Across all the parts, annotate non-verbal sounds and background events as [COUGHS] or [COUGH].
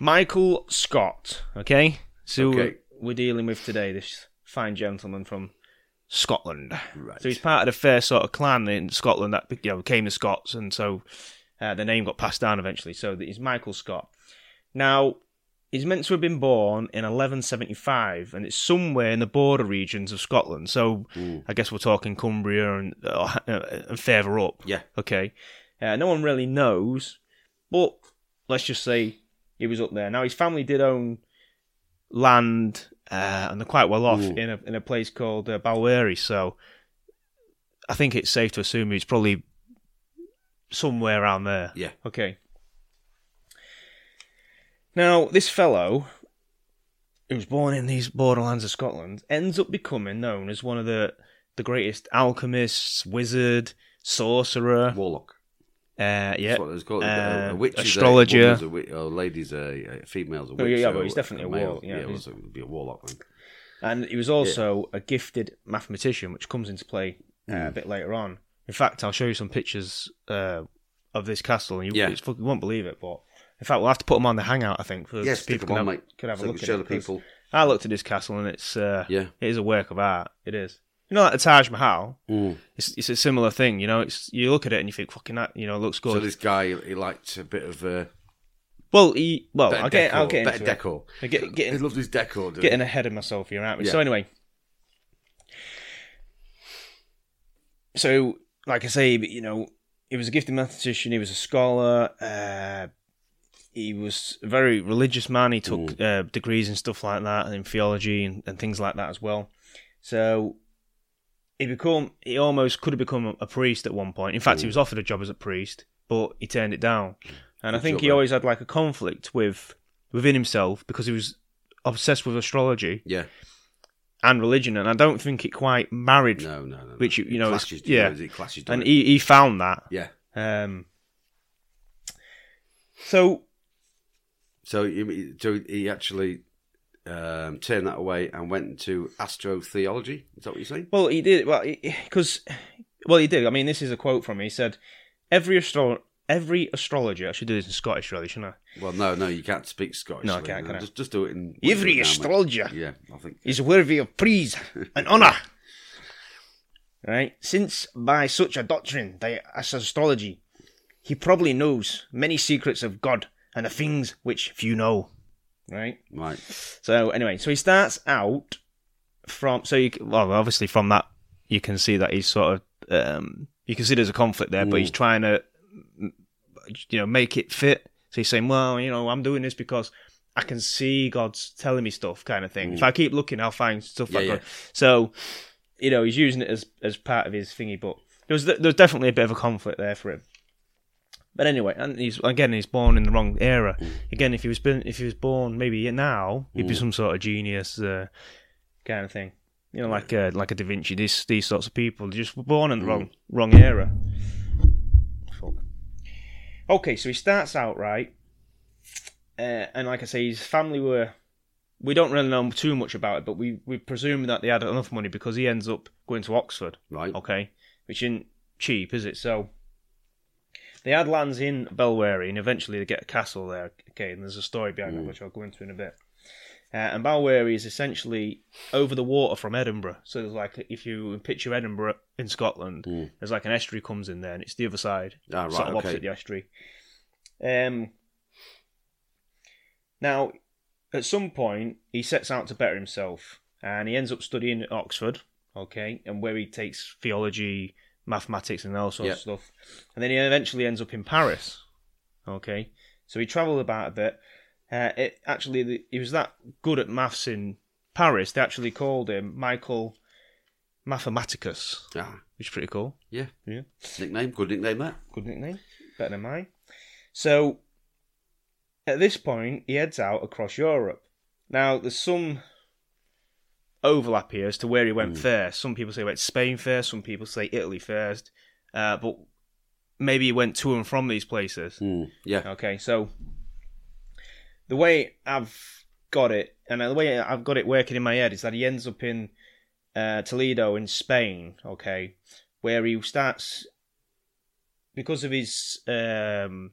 Michael Scott. Okay, so Okay. we're dealing with today this fine gentleman from Scotland. Right. So he's part of the first sort of clan in Scotland that you know, became the Scots, and so uh, the name got passed down eventually. So he's Michael Scott. Now he's meant to have been born in 1175, and it's somewhere in the border regions of Scotland. So Mm. I guess we're talking Cumbria and uh, and further up. Yeah. Okay. Uh, no one really knows, but let's just say he was up there. Now his family did own land, uh, and they're quite well off Ooh. in a in a place called uh. So I think it's safe to assume he's probably somewhere around there. Yeah. Okay. Now this fellow, who was born in these borderlands of Scotland, ends up becoming known as one of the the greatest alchemists, wizard, sorcerer. Warlock. Uh, yeah, That's what it's called. a, Uh, witch astrologer. Is a, a, wi- a lady's a, a female's a Oh, witch. yeah, so but he's definitely a male- warlock, yeah. yeah, would be a warlock then. and he was also a gifted mathematician, which comes into play uh, Hmm. a bit later on. In fact, I'll show you some pictures uh, of this castle, and you, Yeah. it's you won't believe it. But in fact, we'll have to put them on the hangout. I think for Yes, people can on, have, can have so a look show it, people. I looked at this castle, and it's uh, Yeah. it is a work of art. It is. You know, like the Taj Mahal. Mm. It's it's a similar thing. You know, it's you look at it and you think, fucking that. You know, looks good. So this guy, he liked a bit of uh, well, he well, I'll get. I'll get better into it. decor. I Get, He loved his decor. he? getting ahead of myself here, aren't we? Yeah. So anyway, so like I say, you know, he was a gifted mathematician. He was a scholar. Uh, he was a very religious man. He took uh, degrees and stuff like that, and in theology and, and things like that as well. So he become he almost could have become a priest at one point. In fact, he was offered a job as a priest, but he turned it down. And I think job, he man. always had like a conflict with within himself because he was obsessed with astrology Yeah. and religion, and I don't think it quite married. No, no, no. no. Which, you- It know, clashes, yeah. It clashes. and it? he, he found that. yeah. Um, so So, so he actually um, turned that away and went into astrotheology. Is that what you're saying? well, he did well because well he did. I mean, this is a quote from him. He said, "Every astro- every astrologer." I should do this in Scottish, really, shouldn't I? Well, no, no, you can't speak Scottish. No, I can't, can I? Just, just do it in. Every it now, astrologer Yeah, I think. is worthy of praise and honour. [LAUGHS] Right? Since by such a doctrine, they, as astrology, he probably knows many secrets of God and the things which few know. Right? Right. So anyway, so he starts out from so you well obviously from that you can see that he's sort of um you can see there's a conflict there, but Mm. he's trying to you know make it fit. So he's saying, well, you know, I'm doing this because I can see God's telling me stuff, kind of thing. If I keep looking, I'll find stuff. Yeah, like yeah. God. So you know, he's using it as as part of his thingy, but there was there was definitely a bit of a conflict there for him. But anyway, and he's again he's born in the wrong era. Again, if he was been if he was born maybe now, he'd be some sort of genius uh, kind of thing. You know, like uh, like a Da Vinci. These these sorts of people they're just were born in the wrong wrong era. Fuck. Okay, so he starts out right, uh, and like I say, his family were. We don't really know too much about it, but we, we presume that they had enough money because he ends up going to Oxford Right. okay, which isn't cheap, is it? So they had lands in Balweary, and eventually they get a castle there. Okay, and there's a story behind that which I'll go into in a bit. Uh, and Balweary is essentially over the water from Edinburgh. So there's like if you picture Edinburgh in Scotland, there's like an estuary comes in there, and it's the other side, Ah, right, sort of okay. opposite the estuary. Um. Now, at some point, he sets out to better himself, and he ends up studying at Oxford. Okay, and where he takes theology, mathematics, and all sorts Yeah. of stuff, and then he eventually ends up in Paris. Okay, so he travelled about a bit. Uh, it actually the, he was that good at maths in Paris. They actually called him Michael Mathematicus, Ah, which is pretty cool. yeah. Yeah. Nickname. Good nickname, that. Good nickname, better than mine. So at this point, he heads out across Europe. Now there's some overlap here as to where he went first. Some people say he went Spain first. Some people say Italy first. Uh, but maybe he went to and from these places. Mm, yeah. Okay, so the way I've got it, and the way I've got it working in my head, is that he ends up in uh, Toledo in Spain. Okay, where he starts because of his um,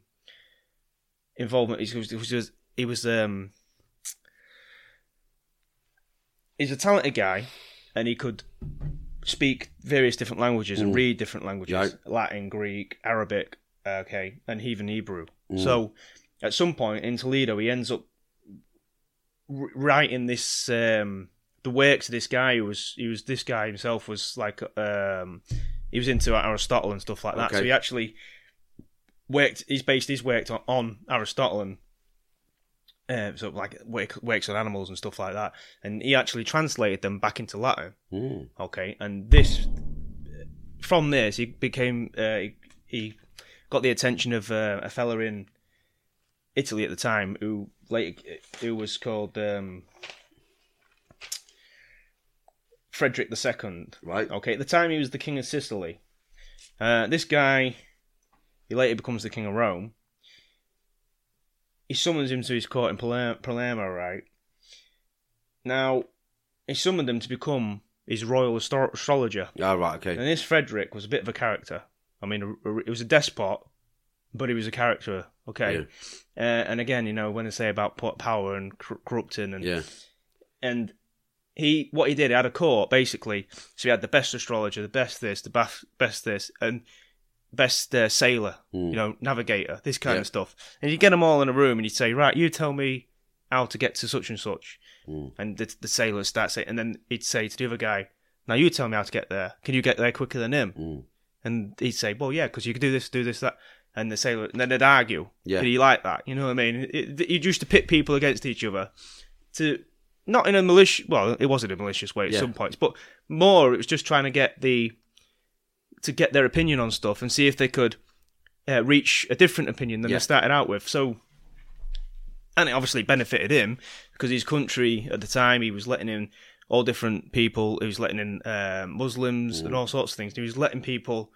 involvement. He was, he was he was um he's a talented guy, and he could speak various different languages and read different languages: Right. Latin, Greek, Arabic, okay, and even Hebrew. So, at some point in Toledo, he ends up r- writing this um the works of this guy who was he was this guy himself was like um he was into Aristotle and stuff like that. So he actually worked. He's based his work on, on Aristotle and uh, so like work, works on animals and stuff like that. And he actually translated them back into Latin. Mm. Okay, and this from this he became uh, he, he got the attention of uh, a fella in Italy at the time who later who was called um, Frederick II. Right. Okay, at the time he was the king of Sicily. Uh, this guy, he later becomes the king of Rome. He summons him to his court in Palermo, right? Now, he summoned him to become his royal astro- astrologer. Oh, right. Okay. And this Frederick was a bit of a character. I mean, a- was a despot, but he was a character. Okay, uh, and again, you know, when they say about power and cor- corrupting, and Yeah. and he what he did, he had a court basically. So he had the best astrologer, the best this, the best best this, and best uh, sailor, you know, navigator, this kind Yeah. of stuff. And you get them all in a room, and you say, right, you tell me how to get to such and such, and the, the sailor starts it. and then he'd say to the other guy, now you tell me how to get there. Can you get there quicker than him? Mm. And he'd say, well, yeah, because you could do this, do this, that. And the sailor, and then they'd argue. Yeah. Can you like that? You know what I mean? It, it, you used to pit people against each other to not in a malicious. Well, it wasn't a malicious way at Yeah. some points, but more it was just trying to get the to get their opinion on stuff and see if they could uh, reach a different opinion than Yeah. they started out with. So, and it obviously benefited him because his country at the time he was letting in all different people. He was letting in uh, Muslims and all sorts of things. He was letting people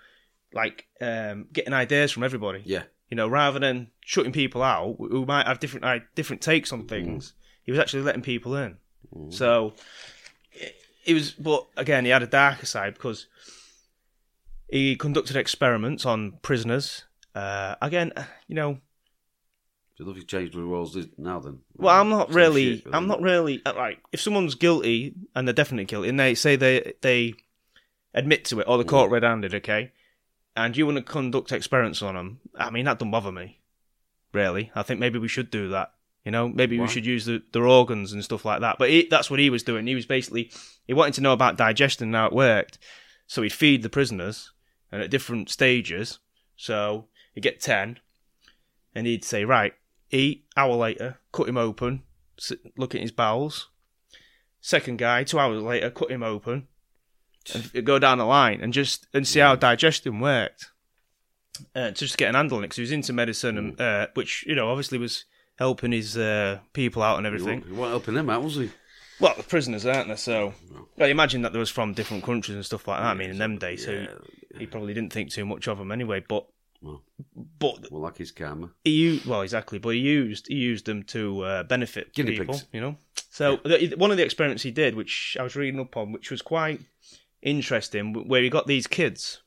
like um, getting ideas from everybody Yeah. you know, rather than shutting people out who might have different different takes on things, he was actually letting people in. So it, it was, but again, he had a darker side because he conducted experiments on prisoners. Uh, again, you know, So love you changed the rules now then. well, I'm not really, shit, I'm not really uh, like if someone's guilty and they're definitely guilty, and they say they they admit to it or the court Mm. red-handed, okay, and you want to conduct experiments on them, I mean that don't bother me, really. I think maybe we should do that. You know, maybe Why? we should use the, their organs and stuff like that. But he, that's what he was doing. He was basically he wanted to know about digestion and how it worked, so he'd feed the prisoners and at different stages. So he'd get ten, and he'd say, right, eat. Hour later, cut him open, look at his bowels. Second guy, two hours later, cut him open, and go down the line and just and see how digestion worked. Uh, to just get an handle on it, because he was into medicine, and uh, which you know obviously was helping his uh, people out and everything. he wasn't helping them out, was he? Well, the prisoners, aren't they? So, well, imagine that there was from different countries and stuff like that. I mean, in them days, so he probably didn't think too much of them anyway. But, Well. but Well, like his karma. he used well exactly, but he used he used them to uh, benefit Guinea people. pigs. You know, so the, one of the experiments he did, which I was reading up on, which was quite interesting, where he got these kids,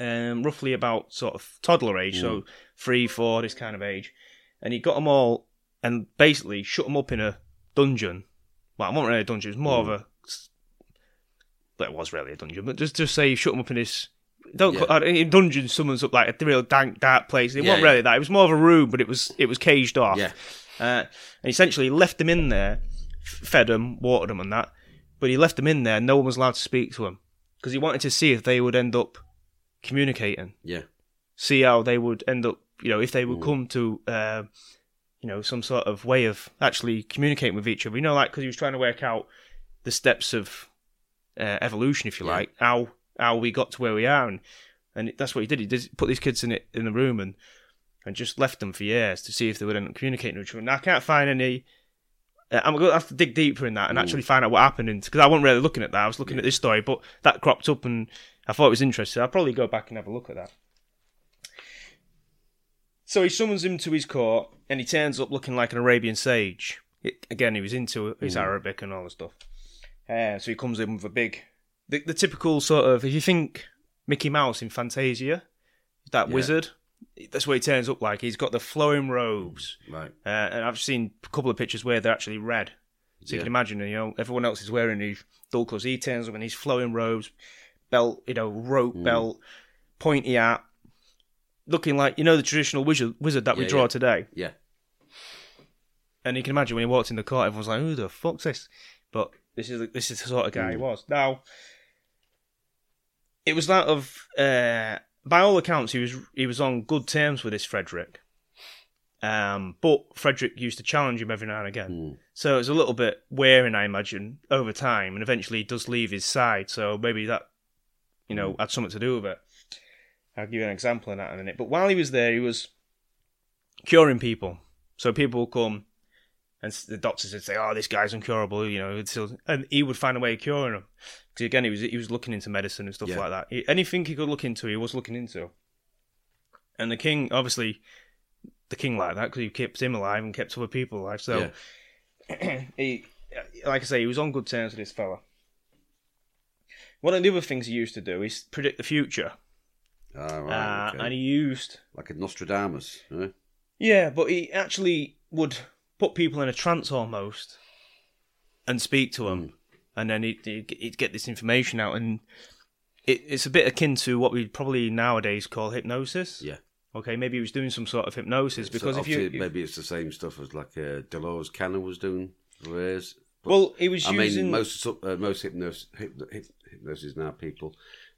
um, roughly about sort of toddler age, so three, four, this kind of age, and he got them all and basically shut them up in a dungeon. Well, it wasn't really a dungeon; it was more of a. It was really a dungeon, but just just say shut them up in this. Don't Yeah. uh, in dungeon summons up like a real dank, dark place. It Yeah, wasn't yeah. really that. It was more of a room, but it was it was caged off. Yeah. Uh, and essentially left them in there, fed them, watered them, and that. But he left them in there. No one was allowed to speak to them because he wanted to see if they would end up communicating. Yeah. See how they would end up. You know, if they would come to, uh, you know, some sort of way of actually communicating with each other. You know, like because he was trying to work out the steps of uh, evolution, if you Yeah. like, how how we got to where we are, and and that's what he did. He did put these kids in it in the room and and just left them for years to see if they would end up communicating with each other. Now I can't find any. Uh, I'm going to have to dig deeper in that and actually find out what happened because I wasn't really looking at that. I was looking at this story, but that cropped up and I thought it was interesting. I'll probably go back and have a look at that. So he summons him to his court and he turns up looking like an Arabian sage. It, again, he was into his Arabic and all the stuff. Uh, so he comes in with a big, the, the typical sort of, if you think Mickey Mouse in Fantasia, that Yeah. wizard, that's what he turns up like. He's got the flowing robes, Right. uh, and I've seen a couple of pictures where they're actually red. So you can imagine, you know, everyone else is wearing these dull clothes. He turns up in these flowing robes, belt, you know, rope Mm. belt, pointy hat, looking like you know the traditional wizard wizard that we draw yeah. today. Yeah. And you can imagine when he walked in the court, everyone's like, "Who the fuck's this?" But this is this is the sort of guy he Mm. was. Now, it was that of, uh, by all accounts, he was he was on good terms with this Frederick. Um, but Frederick used to challenge him every now and again, Mm. so it was a little bit wearing, I imagine, over time, and eventually he does leave his side. So maybe that, you know, had something to do with it. I'll give you an example of that in a minute. But while he was there, he was curing people. So people would come, and the doctors would say, "Oh, this guy's incurable," you know, still, and he would find a way of curing him. Because again, he was he was looking into medicine and stuff Yeah. like that. He- anything he could look into, he was looking into. And the king, obviously, the king liked that because he kept him alive and kept other people alive. So [CLEARS THROAT] he, like I say, he was on good terms with this fella. One of the other things he used to do is predict the future, Ah, right. uh, okay. and he used Like a Nostradamus. eh? yeah, but he actually would put people in a trance almost and speak to them, and then he'd, he'd get this information out, and it, it's a bit akin to what we'd probably nowadays call hypnosis. Yeah. Okay, maybe he was doing some sort of hypnosis because so if you, maybe it's the same stuff as like uh, Dolores Cannon was doing. But, well, he was I using mean, most uh, most hypnosis, hypno, hyp- hypnosis now people,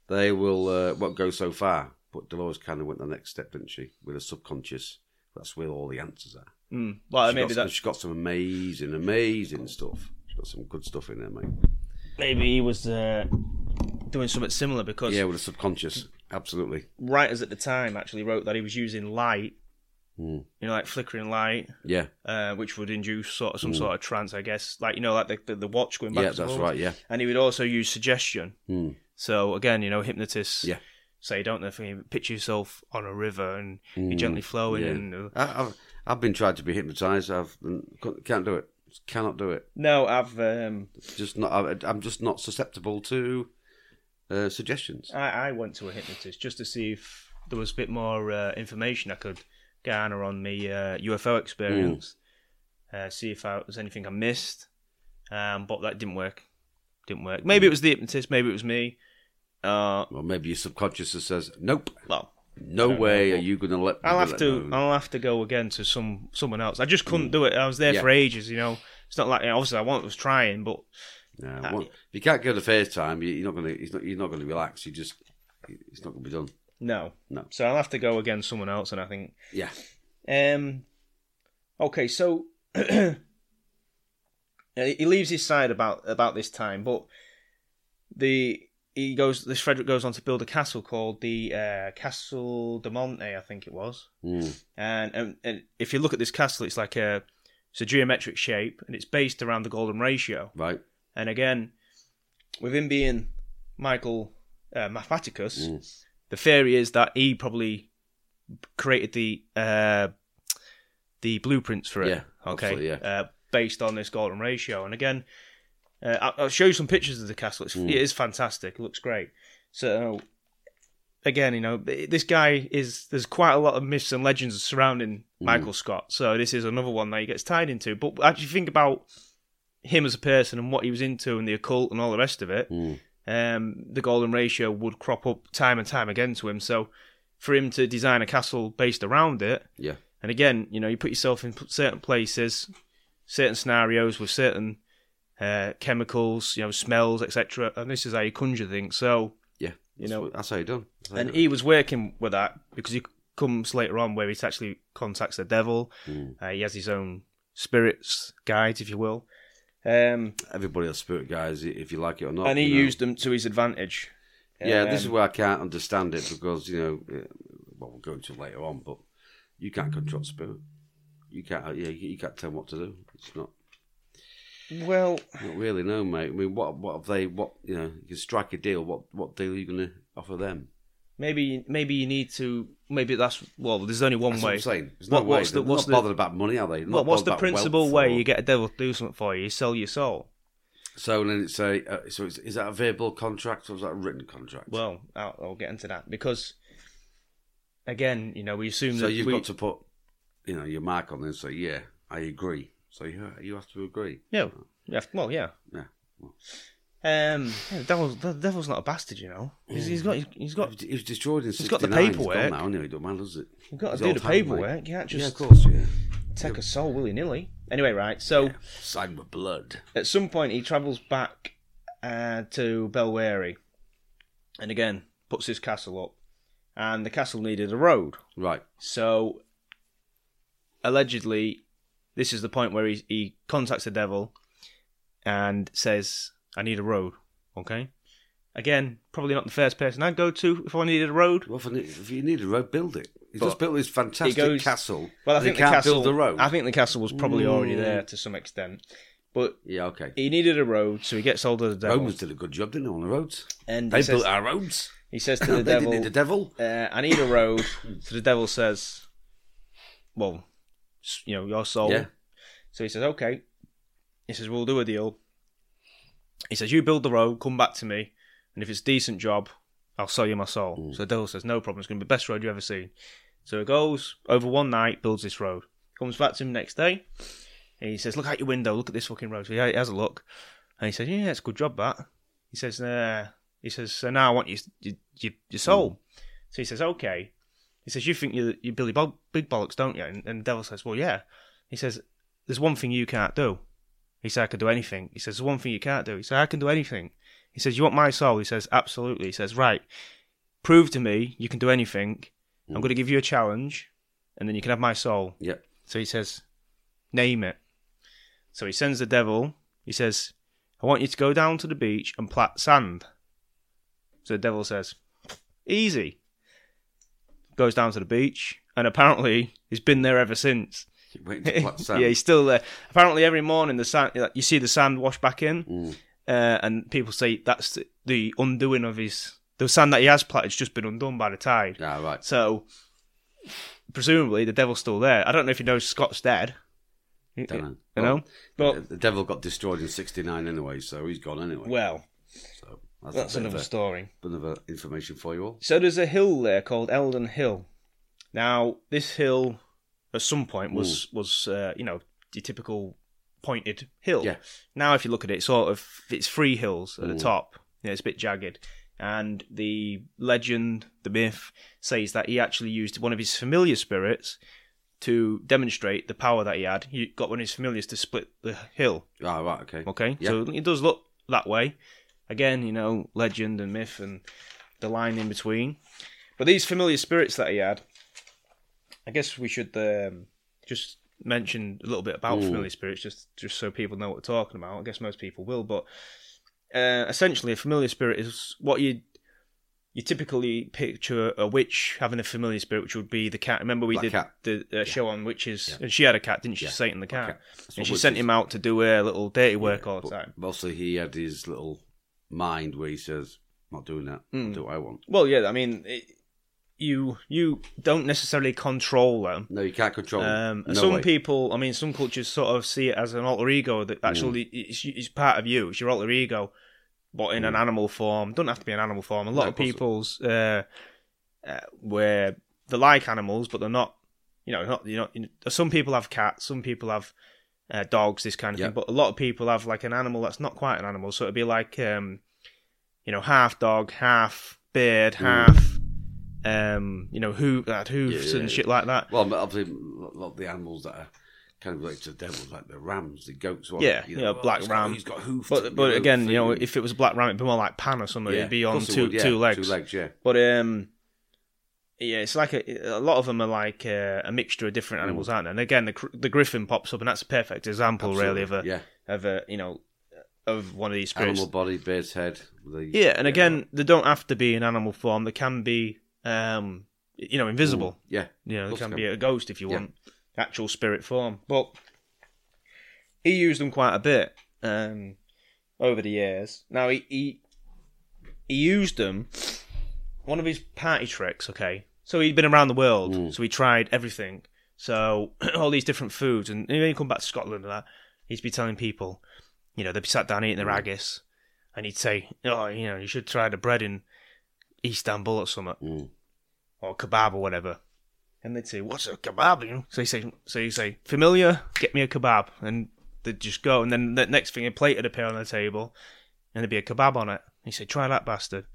they will uh, won't go so far. But Dolores Cannon went the next step, didn't she? With a subconscious. That's where all the answers are. Mm, well, She maybe got some, that she's got some amazing, amazing stuff. She's got some good stuff in there, mate. maybe he was uh, doing something similar because Yeah, with a subconscious, absolutely. writers at the time actually wrote that he was using light, Mm. you know, like flickering light, Yeah, uh, which would induce sort of some sort of trance, I guess, like you know, like the the, the watch going back. Mm. yeah, that's right. Yeah, And he would also use suggestion. Mm. So again, you know, hypnotists Yeah. say, don't know if you picture yourself on a river and you're gently flowing, Mm. yeah. and uh, I, I've been tried to be hypnotized. I've can't do it. Cannot do it. no, I've um, Just not. I'm just not susceptible to uh, suggestions. I, I went to a hypnotist just to see if there was a bit more uh, information I could garner on the uh, UFO experience, uh, see if I, was anything I missed. Um, but that didn't work. Didn't work. Maybe it was the hypnotist. Maybe it was me. Uh, Or maybe your subconsciousness says, "Nope, well, no way know. are you going to let." I'll have to. know." I'll have to go again to some someone else. I just couldn't do it. I was there Mm. Yeah. for ages. You know, it's not like obviously I want was trying, but No, Uh, well, if you can't go the first time, you- you're not going to. Not, you're not going to relax. You just. It's not going to be done. no, No. So I'll have to go again someone else, and I think. Yeah. Um. Okay, so [CLEARS THROAT] he leaves his side about about this time, but the he goes. This Frederick goes on to build a castle called the uh, Castle de Monte, I think it was. Mm. And, and and if you look at this castle, it's like a it's a geometric shape, and it's based around the golden ratio. Right. And again, with him being Michael uh, Mathematicus, Mm. the theory is that he probably created the uh, the blueprints for it. Yeah, okay, yeah. uh, based on this golden ratio. And again, uh, I'll, I'll show you some pictures of the castle. It's, Mm. It is fantastic. It looks great. So again, you know, this guy is. There's quite a lot of myths and legends surrounding Mm. Michael Scott. So this is another one that he gets tied into. But actually, think about him as a person and what he was into and the occult and all the rest of it Mm. um, the golden ratio would crop up time and time again to him. So for him to design a castle based around it, Yeah. and again, you know, you put yourself in certain places, certain scenarios with certain uh, chemicals, you know, smells, etc. And this is how you conjure things. So, Yeah. You know- that's how you done. How you and done. he was working with that because he comes later on where he actually contacts the devil. Mm. Uh, he has his own spirits guides, if you will. Um, Everybody has spirit guides, if you like it or not. and he you know. used them to his advantage. Yeah, this is Um, where I can't understand it because you know, uh, well, we'll go into later on, but you can't control spirit. You can't. Yeah, you can't tell them what to do. It's not. Well, Not really, no, mate. I mean, what what have they? What you know? You can strike a deal. What what deal are you going to offer them? Maybe maybe you need to. Maybe that's well. There's only one That's what way. I'm saying. There's no What- way. what's the- They're what's not the- bothered about money, are they? What, what's the principal way or- you get a devil to do something for you? You sell your soul. So then it's a. Uh, so is, is that a verbal contract or is that a written contract? Well, I'll, I'll get into that because again, you know, we assume So that you've we, got to put, you know, your mark on there So yeah, I agree. So you you have to agree. yeah, yeah, well, yeah. Yeah. Well, Um, yeah, the devil's the devil's not a bastard, you know. He's, he's got he's got he was destroyed in He's got the 69. He's paperwork. now, anyway. Don't matter, does it? you've got to He's do the hand, mate. paperwork. You can't Yeah, just of course, yeah. take a soul willy nilly. Anyway, right. So Signed with blood. at some point he travels back uh, to Balweary, and again puts his castle up, and the castle needed a road. Right. So allegedly, this is the point where he he contacts the devil and says, "I need a road." Okay. Again, probably not the first person I'd go to if I needed a road. Well, if, I need- if you need a road, build it. He's But just built this fantastic goes- castle. Well, I think he the castle. build the road. I think the castle was probably already Mm. there to some extent, but Yeah, okay. he needed a road, so he gets hold of the devil, Romans did a good job, didn't they, on the roads? and They he says, built our roads. he says to [LAUGHS] the devil, need the devil. uh, "I need a road." so the devil says, "Well, you know, your soul." Yeah. So he says, "Okay." He says, "We'll do a deal." He says, "You build the road, come back to me, and if it's a decent job, I'll sell you my soul." Mm. So the devil says, "No problem. It's going to be the best road you've ever seen." So he goes over one night, builds this road, comes back to him next day, and he says, "Look out your window. Look at this fucking road." So he has a look, and he says, "Yeah, it's a good job that." He says, uh, "He says, so now I want you, you, you your soul." So he says, "Okay." He says, "You think you're, you're Billy Bo- Big Bollocks, don't you?" And, and the devil says, "Well, yeah." He says, "There's one thing you can't do." He said, "I can do anything." He says, "There's one thing you can't do." He said, "I can do anything." He says, "You want my soul?" He says, "Absolutely." He says, "Right, prove to me you can do anything. I'm mm. going to give you a challenge, and then you can have my soul." Yep. So he says, "Name it." So he sends the devil. He says, "I want you to go down to the beach and plat sand." So the devil says, "Easy." Goes down to the beach, and apparently he's been there ever since. Waiting to plat [LAUGHS] sand. yeah, he's still there. Apparently, every morning the sand, you see the sand wash back in, Mm. uh, and people say that's the, undoing of his the sand that he has platted has just been undone by the tide. Ah, right. So, presumably, the devil's still there. I don't know if he knows Scott's dead. You Don't know. you know, but the devil got destroyed in '69 anyway, so he's gone anyway. well, that's, that's another a, story. bit of information for you all. So there's a hill there called Eildon Hill. Now, this hill, at some point, was was uh, you know your typical pointed hill. Yeah. Now, if you look at it, it's sort of it's three hills at the Mm. top. Yeah, it's a bit jagged. And the legend, the myth, says that he actually used one of his familiar spirits to demonstrate the power that he had. He got one of his familiars to split the hill. Ah, right. Okay. Okay, Yeah. so it does look that way. Again, you know, legend and myth and the line in between. But these familiar spirits that he had, I guess we should um, just mention a little bit about Mm. familiar spirits, just just so people know what we're talking about. I guess most people will, but uh, essentially, a familiar spirit is what you you typically picture a witch having a familiar spirit, which would be the cat. Remember, we Black did cat. the uh, show on witches, Yeah. and she had a cat, didn't she? Yeah, Satan the cat. And she witches- sent him out to do a little dirty work Yeah, all the time. Mostly, he had his little mind where he says, "Not doing that. Mm. Do what I want." Well, yeah, I mean, it, you you don't necessarily control them. No, you can't control. Um, no some way. people, I mean, some cultures sort of see it as an alter ego Mm. that actually it's, it's part of you. It's your alter ego, but in an animal form. Don't have to be an animal form. A lot Mm. No, of of course not. people's uh, uh, where they're like animals, but they're not. You know, not you know, Some people have cats. Some people have uh, dogs. This kind of Yeah. thing. But a lot of people have like an animal that's not quite an animal. So it'd be like, um, you know, half dog, half bird, half. Um, you know, hoof, that hoofs Yeah, and yeah. shit like that. Well, obviously, a lot of the animals that are kind of related to the devil, like the rams, the goats. what- Yeah, you yeah, know, black he's got- ram. he's got hoofs. But but again, you know, if it was a black ram, it'd be more like Pan or something. it'd be on two two legs. Two legs, yeah. But um, yeah, it's like a, a lot of them are like uh, a mixture of different animals, aren't they? And again, the the griffin pops up, and that's a perfect example, really, of a yeah, of a you know of one of these spirits. animal body, bird's head. The, Yeah, and again, they don't have to be in animal form. They can be, um, you know, invisible. yeah, You know, they course can be a ghost if you Yeah. want actual spirit form. But he used them quite a bit um, over the years. Now he, he he used them. One of his party tricks. Okay, so he'd been around the world, Mm. so he tried everything. So [CLEARS THROAT] all these different foods, and when he come back to Scotland and that, he'd be telling people, you know, they'd be sat down eating their Mm. haggis, and he'd say, oh, you know, you should try the bread in Istanbul or something. Mm. or kebab or whatever. And they'd say, "What's a kebab?" You know? So you say, so you say, "Familiar, get me a kebab," and they'd just go. And then the next thing, a plate would appear on the table, and there'd be a kebab on it. And you say, "Try that bastard."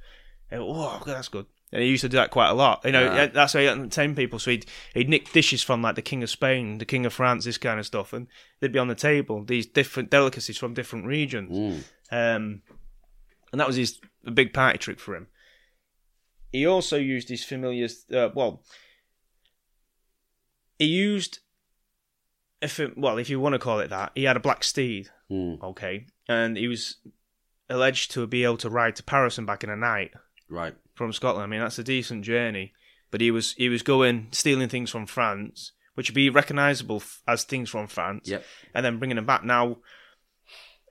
And, oh, that's good. And he used to do that quite a lot. You know, Right. that's how he entertained people. So he'd he'd nick dishes from like the King of Spain, the King of France, this kind of stuff, and they'd be on the table. These different delicacies from different regions. Mm. Um, and that was his a big party trick for him. He also used his familiar. Uh, well, he used, if it, well, if you want to call it that, he had a black steed. Mm. Okay, and he was alleged to be able to ride to Paris and back in a night Right. From Scotland. I mean, that's a decent journey. But he was he was going stealing things from France, which would be recognisable as things from France, Yep. and then bringing them back. Now,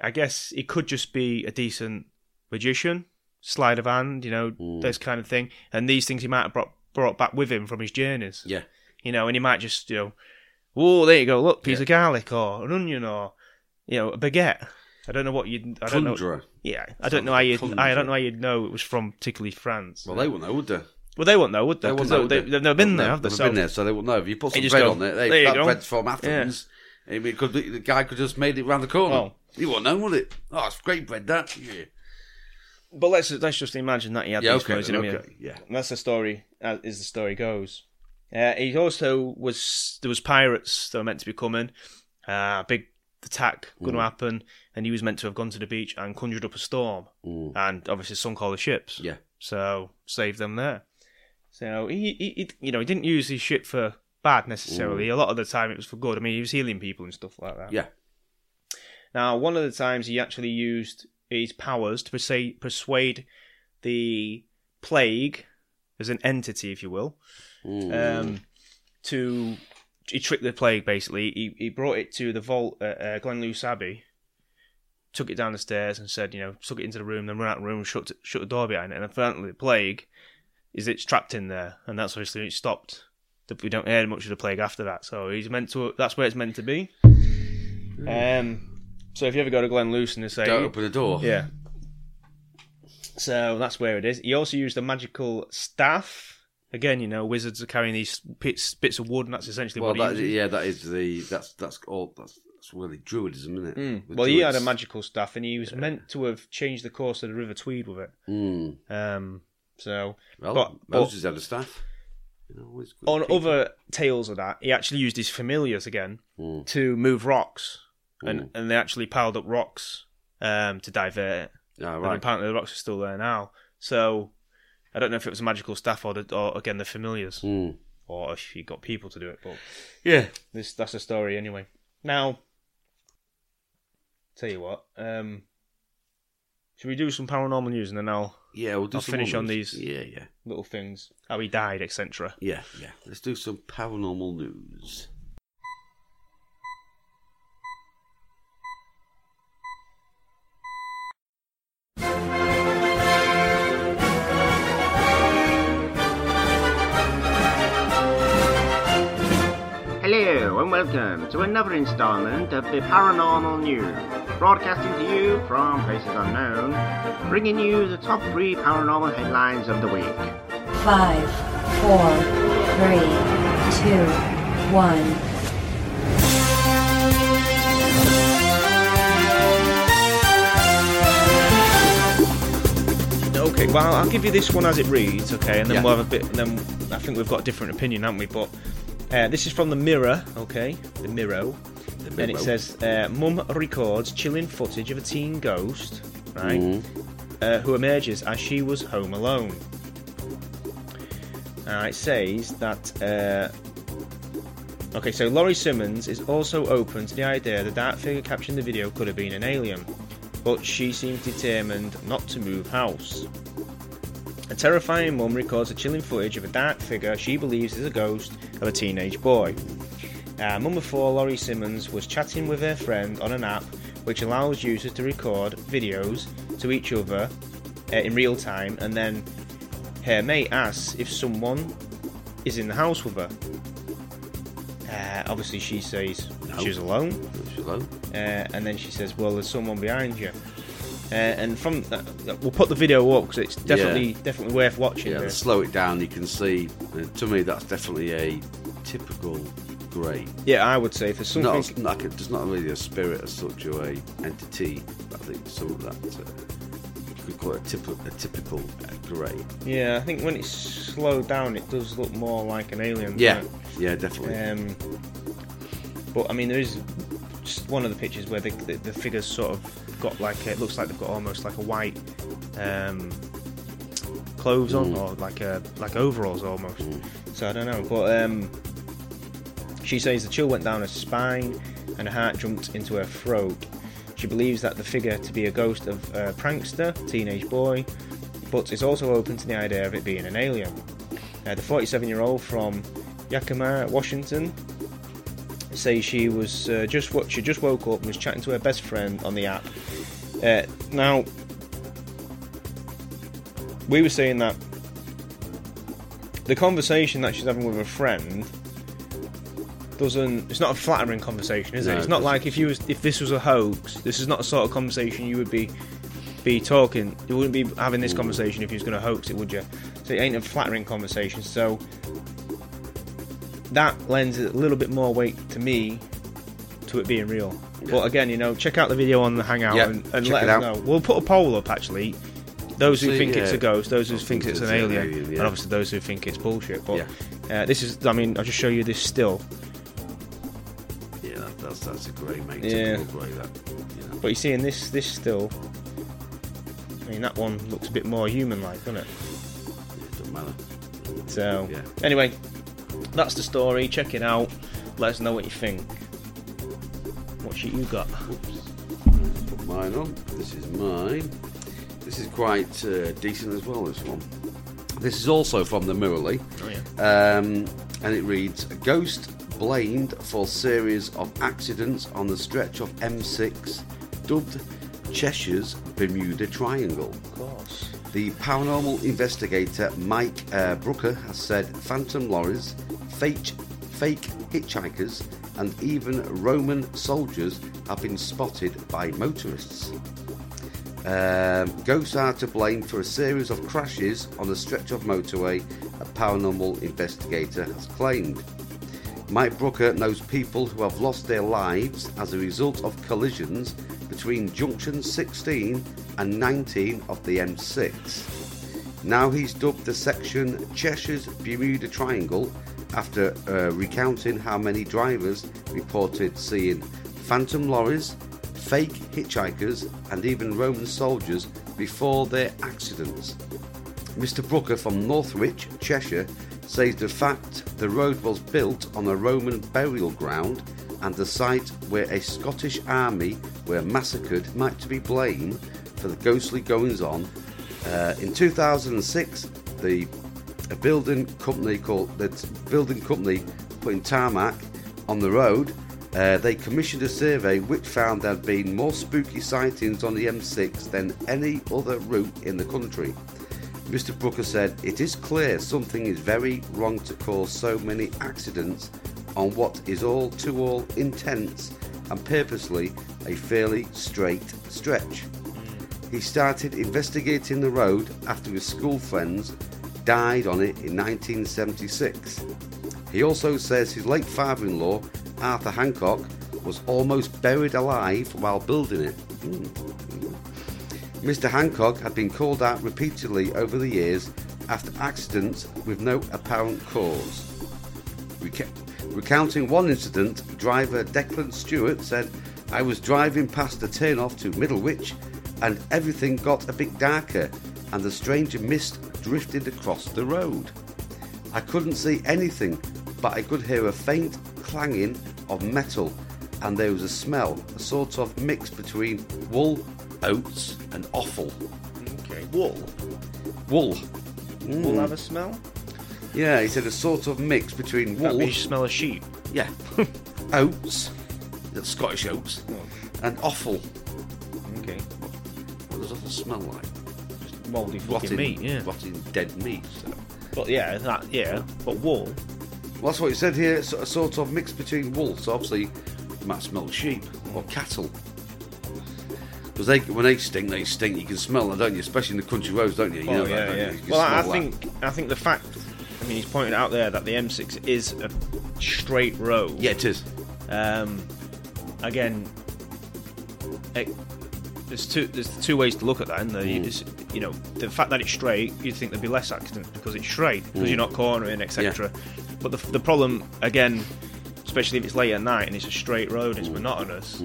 I guess he could just be a decent magician, sleight of hand, you know, Mm. this kind of thing. And these things he might have brought brought back with him from his journeys, Yeah. you know. And he might just you know, oh, there you go, look, piece Yeah. of garlic or an onion or you know a baguette. I don't know what you. I don't know. Yeah, I don't know how you. I don't know how you'd know it was from particularly France. Well, they won't know, would they? Well, they won't know, would they? They 'Cause won't know. they, would they, have never been there, have they? They've been there, so they won't know. If you put some bread on it, "There hey, that go." bread's from Athens. I mean, could, the guy could just made it round the corner. Oh. He won't know, would it? Oh, it's great bread, that. Yeah. but let's let's just imagine that he had Yeah, these okay, clothes. You know, then, what I okay, mean? yeah. And that's the story, as is the story goes. Uh, he also was there was pirates that were meant to be coming. Uh, big attack going to happen, and he was meant to have gone to the beach and conjured up a storm, Mm. and obviously sunk all the ships. Yeah. So saved them there. So he, he, he you know, he didn't use his ship for bad necessarily. A lot of the time it was for good. I mean, he was healing people and stuff like that. Yeah. Now, one of the times he actually used his powers to persuade, persuade the plague as an entity, if you will, Mm. um, to he tricked the plague basically. He he brought it to the vault at uh, Glenluce Abbey, took it down the stairs and said, you know, took it into the room, then run out of the room, shut shut the door behind it, and apparently the plague is it's trapped in there, and that's obviously it stopped. We don't hear much of the plague after that, so he's meant to. That's where it's meant to be. Um, so if you ever go to Glenluce and they say, Don't open the door. yeah. So that's where it is. He also used a magical staff. Again, you know, wizards are carrying these bits, bits of wood, and that's essentially Well, what he that, uses. yeah, that is the that's that's all that's, that's really druidism, isn't it? Mm. Well, he had a magical staff, and he was meant to have changed the course of the River Tweed with it. Mm. Um, so Well, But- Moses had a staff. You know, on people. other tales of that, he actually used his familiars again Mm. to move rocks, and Mm. and they actually piled up rocks um, to divert it. Ah, And right. apparently, the rocks are still there now. So I don't know if it was a magical staff or, the, or again the familiars, Mm. or if you got people to do it. But Yeah. this that's a story anyway. Now, tell you what, um, should we do some paranormal news and then I'll Yeah, we'll do I'll finish on news. these. Yeah, yeah. little things how he died, etc. Yeah, yeah. Let's do some paranormal news. Welcome to another installment of the Paranormal News, broadcasting to you from places unknown, bringing you the top three paranormal headlines of the week. Five, four, three, two, one. Okay, well I'll give you this one as it reads, okay, and then Yeah. we'll have a bit. And then I think we've got a different opinion, haven't we? But uh, this is from the Mirror, okay, the Mirror, and it says, uh, "Mum records chilling footage of a teen ghost, right, uh, who emerges as she was home alone." Uh, it says that. Uh, Okay, so Laurie Simmons is also open to the idea that that figure capturing the video could have been an alien, but she seems determined not to move house. A terrifying mum records a chilling footage of a dark figure she believes is a ghost of a teenage boy. Uh, mum of four, Laurie Simmons, was chatting with her friend on an app which allows users to record videos to each other uh, in real time, and then her mate asks if someone is in the house with her. Uh, obviously, she says No. she's alone, Hello. uh, and then she says, "Well, there's someone behind you." Uh, and from that, we'll put the video up because it's definitely definitely worth watching. Yeah, slow it down. You can see. Uh, to me, that's definitely a typical grey. Yeah, I would say for something. Not, not there's not really a spirit as such or a entity. I think some of that. Uh, you could call it a, typical a typical uh, grey. Yeah, I think when it's slowed down, it does look more like an alien. Yeah, yeah, definitely. Um, but I mean, there is just one of the pictures where the, the, the figures sort of got like it looks like they've got almost like a white um, clothes on Mm. or like a like overalls almost. So I don't know, but um, she says the chill went down her spine and her heart jumped into her throat. She believes that the figure to be a ghost of a prankster, teenage boy, but is also open to the idea of it being an alien. Uh, the 47 year old from Yakima, Washington, says she was uh, just what she just woke up and was chatting to her best friend on the app. Uh, now, we were saying that the conversation that she's having with her friend doesn't. It's not a flattering conversation, is it? No, It's it not like if you was if this was a hoax. This is not the sort of conversation you would be be talking. You wouldn't be having this conversation if you was going to hoax it, would you? So it ain't a flattering conversation. So that lends a little bit more weight to me to it being real. But again, you know, check out the video on the Hangout Yeah, and, and let us out. know. We'll put a poll up actually. Those who See, think it's a ghost, those who Those think it's an it's an alien, alien, yeah. and obviously those who think it's bullshit. But Yeah. uh, this is, I mean, I'll just show you this still. yeah, that, that's that's a great mate. Yeah. Typical grey. That. You know. But you see in this this still, I mean, that one looks a bit more human-like, doesn't it? It doesn't matter. So Yeah. anyway, that's the story. Check it out. Let us know what you think. What shit you got? Put mine on. This is mine. This is quite uh, decent as well. This one. This is also from the Mirrorly. Oh yeah. Um, and it reads Ghost blamed for series of accidents on the stretch of M6, dubbed Cheshire's Bermuda Triangle. Of course. The paranormal investigator Mike uh, Brooker has said phantom lorries, fake, fake hitchhikers, and even Roman soldiers have been spotted by motorists. Um, ghosts are to blame for a series of crashes on a stretch of motorway, a paranormal investigator has claimed. Mike Brooker knows people who have lost their lives as a result of collisions between junction 16 and 19 of the M6. Now he's dubbed the section Cheshire's Bermuda Triangle after uh, recounting how many drivers reported seeing phantom lorries, fake hitchhikers, and even Roman soldiers before their accidents. Mr. Brooker from Northwich, Cheshire, says the fact the road was built on a Roman burial ground and the site where a Scottish army were massacred might be blamed for the ghostly goings on. Uh, in 2006, the a building company called the building company putting tarmac on the road. Uh, they commissioned a survey which found there had been more spooky sightings on the M6 than any other route in the country. Mr. Brooker said, It is clear something is very wrong to cause so many accidents on what is all too all intense and purposely a fairly straight stretch. He started investigating the road after his school friends died on it in 1976. He also says his late father in law, Arthur Hancock, was almost buried alive while building it. Mm-hmm. Mr. Hancock had been called out repeatedly over the years after accidents with no apparent cause. Recounting one incident, driver Declan Stewart said, I was driving past the turnoff to Middlewich and everything got a bit darker and the stranger mist drifted across the road. I couldn't see anything, but I could hear a faint clanging of metal and there was a smell, a sort of mix between wool, oats and offal. Okay. Wool. Wool. Wool hmm. have a smell? Yeah, he said a sort of mix between wool. That means you smell a sheep. yeah, [LAUGHS] oats, that's Scottish oats, oh. and offal. Okay. What does offal smell like? Mouldy fucking Rotting, meat, yeah. rotting dead meat. So. But yeah, that yeah. But wool. Well, that's what he said here. so- A sort of mix between wool. So obviously, you might smell sheep or cattle. Because they, when they stink, they stink. You can smell them, don't you? Especially in the country roads, don't you? you Oh, know that, yeah, don't yeah. You? You Well, I, I that. think I think the fact. I mean, he's pointed out there that the M6 is a straight road. Yeah, it is. Um, again, it, there's two there's two ways to look at that. And Mm. You, know, the fact that it's straight, you'd think there'd be less accidents because it's straight because you're not cornering, etc. But the the problem again, especially if it's late at night and it's a straight road, Mm. it's monotonous.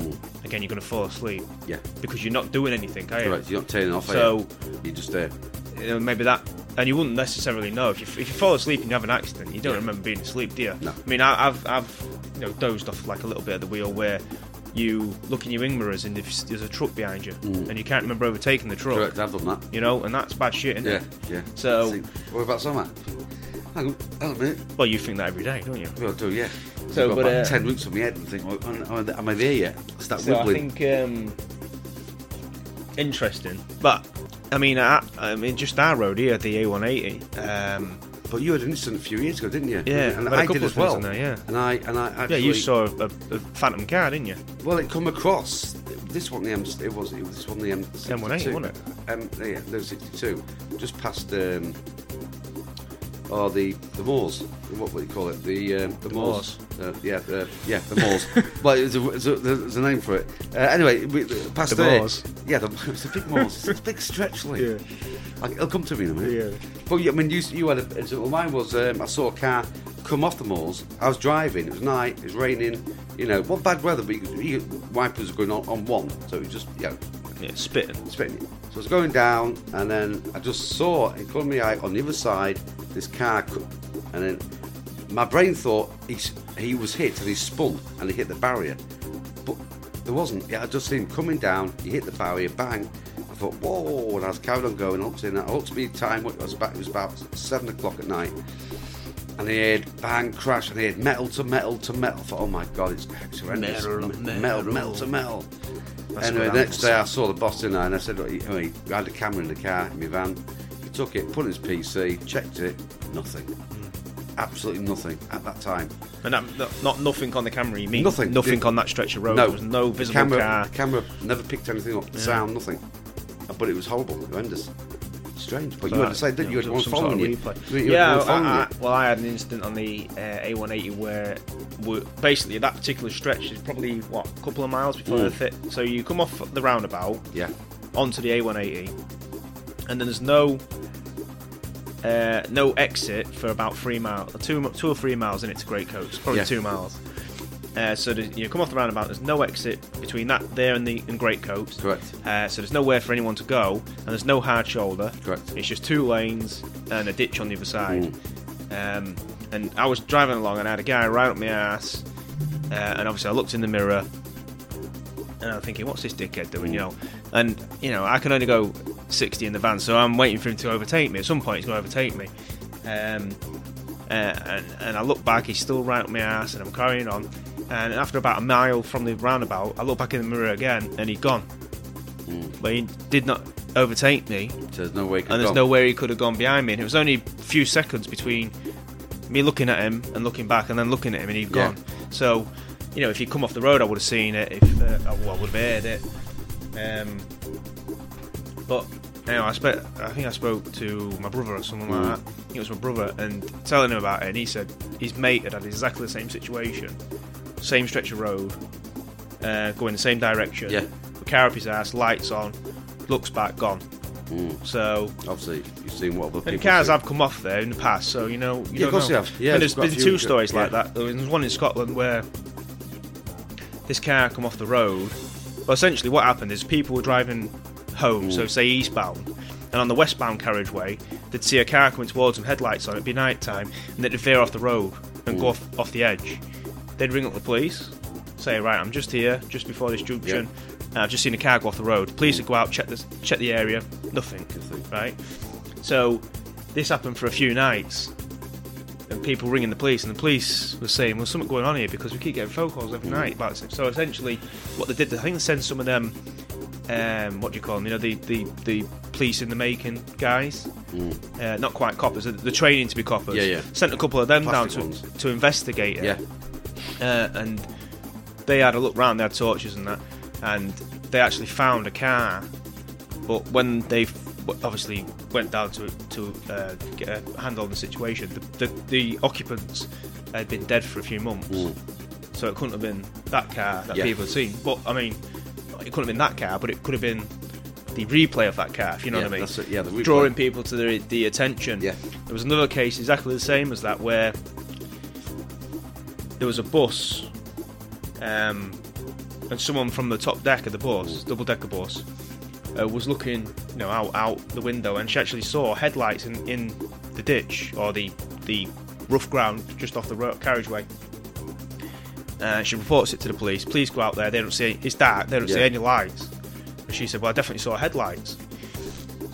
Again, you're going to fall asleep Yeah. because you're not doing anything. Are you? Correct. You're not turning off. are So- you? you're just there. you know, maybe that, and you wouldn't necessarily know if you, if you fall asleep and you have an accident, you don't Yeah. remember being asleep, do you? No. I mean, I, I've I've you know dozed off like a little bit at the wheel where you look in your wing mirrors and if there's a truck behind you and you can't remember overtaking the truck, Mm. Correct. I've done that. you know, and that's bad shit, isn't Yeah, it? yeah. So- what about summer? Hang on, hang on a minute. Well, you think that every day, don't you? Well, I do, yeah. So, I've got but, about uh, ten roots on my head and think, well, am, am I there yet? Start So I think um, interesting, but I mean, I, I mean, just our road here, the A180. Um, But you had an incident a few years ago, didn't you? Yeah, and I've had a I did as well. there, yeah. And I and I yeah, you saw a, a phantom car, didn't you? Well, it come across. This one, the M. It was. It was this one, the M. M180, wasn't it? Um, yeah, no, sixty-two. Just past. Um, oh, the the moors. What would you call it? The um, the, moors. Uh, yeah, the, yeah, the moors. [LAUGHS] well, there's a, there's, a, there's a name for it. Uh, anyway, we, past The moors. Yeah, the, [LAUGHS] it's a big moors. It's a big stretch, like. Yeah. I, it'll come to me in a minute. Yeah. But yeah, I mean, you, you had a. So mine was. Um, I saw a car come off the moors. I was driving. It was night. It was raining. You know, what bad weather, but you, you, wipers were going on, on one, so it was just you know Yeah, spitting. spitting. So I was going down, and then I just saw in front of my eye on the other side this car, and then my brain thought he he was hit and he spun and he hit the barrier, but there wasn't. Yeah, I just seen him coming down. He hit the barrier, bang. I thought, whoa! And I was carried on going. up looked in. I looked to time. It was about it was about seven o'clock at night. And he heard bang, crash, and he heard metal to metal to metal. I thought, oh my god, it's, it's horrendous. Metal, metal, metal. metal to metal. That's anyway, the next day I saw the boss in there and I said, look, he, he had a camera in the car, in my van. He took it, put it in his PC, checked it, nothing. Hmm. Absolutely nothing at that time. And that, not, not nothing on the camera, you mean? Nothing. Nothing on that stretch of road. no, There was no visible camera, car. The camera never picked anything up, sound, nothing. But it was horrible, horrendous. Strange. But you had to say, didn't you? You had one some sort of following you. yeah, following I, I, well, I had an incident on the uh, A180 where basically that particular stretch is probably what a couple of miles before Mm. the fit. So you come off the roundabout Yeah. onto the A180, and then there's no uh, no exit for about three miles, two two or three miles in it to Great Coates, probably Yeah. two miles. Uh, so you come off the roundabout. There's no exit between that there and the and Great Coates. Correct. Uh, so there's nowhere for anyone to go, and there's no hard shoulder. Correct. It's just two lanes and a ditch on the other side. Um, and I was driving along, and I had a guy right up my ass. Uh, and obviously, I looked in the mirror, and I'm thinking, "What's this dickhead doing?" You know. And you know, I can only go 60 in the van, so I'm waiting for him to overtake me. At some point, he's going to overtake me. Um, uh, and, and I look back, he's still right up my ass, and I'm carrying on. And after about a mile from the roundabout, I look back in the mirror again, and he'd gone. But he did not overtake me, So there's no way. he could and there's go. nowhere he could have gone behind me. And it was only a few seconds between me looking at him and looking back, and then looking at him, and he'd Yeah. gone. So, you know, if he'd come off the road, I would have seen it. If uh, I, I would have heard it. Um, but anyway, I, spe- I think I spoke to my brother or someone like that. I think it was my brother, and telling him about it, and he said his mate had had exactly the same situation, same stretch of road, uh, going the same direction. Yeah. The car up his ass, lights on, looks back, gone. Mm. So Obviously, you've seen what other people. and cars see. have come off there in the past, so you know. You Yeah, of course know. they have. Yeah, and there's there's been two yeah. stories like Yeah. that. There was one in Scotland where this car come off the road. Well, essentially, what happened is people were driving home, so mm. say eastbound, and on the westbound carriageway, they'd see a car coming towards them, headlights on. It'd be night time, and they'd veer off the road and go mm. off, off the edge. They'd ring up the police, say, "Right, I'm just here, just before this junction." and I've just seen a car go off the road. Police would go out, check the check the area. Nothing. Right. So this happened for a few nights, and people ringing the police, and the police were saying, "Well, something going on here because we keep getting phone calls every night about it." So essentially, what they did, I think they sent some of them. Um, what do you call them? You know, the, the, the police in the making guys, uh, not quite coppers, the, training to be coppers. Yeah, yeah. Sent a couple of them Plastic down ones. to, to investigate it Yeah. Uh, and they had a look round. They had torches and that, and they actually found a car. But when they obviously went down to to uh, get a handle on the situation, the, the, the occupants had been dead for a few months, so it couldn't have been that car that Yeah. people had seen. But I mean, it couldn't have been that car, but it could have been the replay of that car. If you know Yeah, what I mean? it, yeah, drawing people to the the attention. Yeah. There was another case exactly the same as that where there was a bus, um, and someone from the top deck of the bus, double decker bus, uh, was looking, you know, out out the window, and she actually saw headlights in, in the ditch or the the rough ground just off the road, carriageway. Uh, she reports it to the police. Please go out there. They don't see it's dark. They don't see any lights. And she said, "Well, I definitely saw headlights."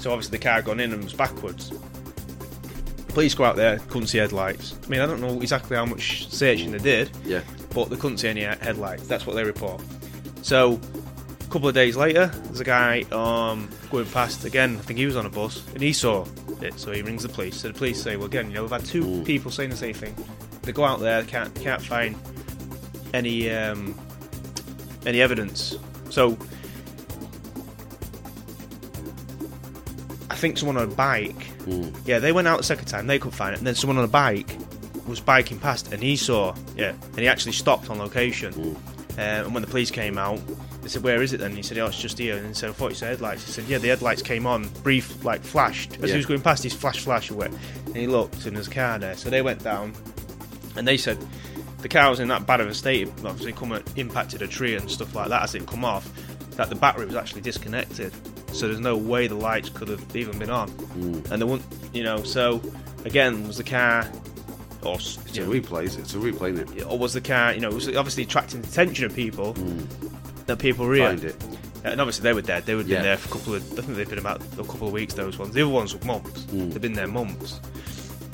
So obviously the car had gone in and was backwards. Police go out there, couldn't see headlights. I mean, I don't know exactly how much searching they did, Yeah. but they couldn't see any headlights. That's what they report. So, a couple of days later, there's a guy um, going past again. I think he was on a bus, and he saw it. So he rings the police. So the police say, "Well, again, you know, we've had two people saying the same thing. They go out there, can't can't find any um, any evidence. So." I think someone on a bike. Yeah, they went out the second time. They couldn't find it, and then someone on a bike was biking past, and he saw. Yeah, and he actually stopped on location. Uh, and when the police came out, they said, "Where is it?" Then he said, "Oh, it's just here." And he said, "I thought you said headlights." He said, "Yeah, the headlights came on, brief, like flashed as Yeah. he was going past. His flash, flash away." And he looked, and there's a car there. So they went down, and they said the car was in that bad of a state. Obviously, come and impacted a tree and stuff like that as it come off. That the battery was actually disconnected. So there's no way the lights could have even been on. Hmm. And the wouldn't, you know. So again, was the car, or It's a know, replay. It's a replay, isn't it? or was the car, you know, it was obviously attracting the attention of people hmm. that people real. Find it. And obviously they were dead. They would have Yeah. been there for a couple of. I think they've been about a couple of weeks. Those ones. The other ones were months. Hmm. They've been there months.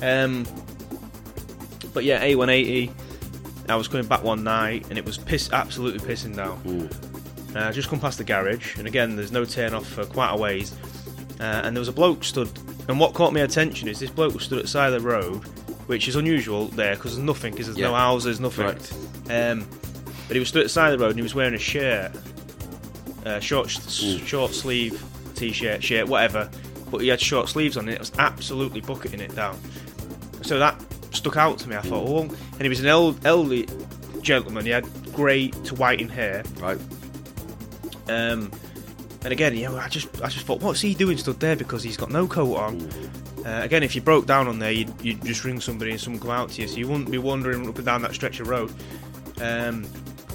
Um. But yeah, A180. I was coming back one night and it was piss, absolutely pissing down. Uh, just come past the garage, and again, there's no turn off for quite a ways. Uh, and there was a bloke stood, and what caught my attention is this bloke was stood at the side of the road, which is unusual there because there's nothing, because there's no houses, nothing. Correct. Um, but he was stood at the side of the road and he was wearing a shirt, uh, short short sleeve t-shirt, shirt, whatever. But he had short sleeves on it. It was absolutely bucketing it down. So that stuck out to me. I thought, oh, and he was an el- elderly gentleman. He had grey to white in hair. Right. Um, and again, you know, I just I just thought, what's he doing stood there because he's got no coat on. Uh, again, if you broke down on there, you'd, you'd just ring somebody and someone come out to you, so you wouldn't be wandering up and down that stretch of road. Um,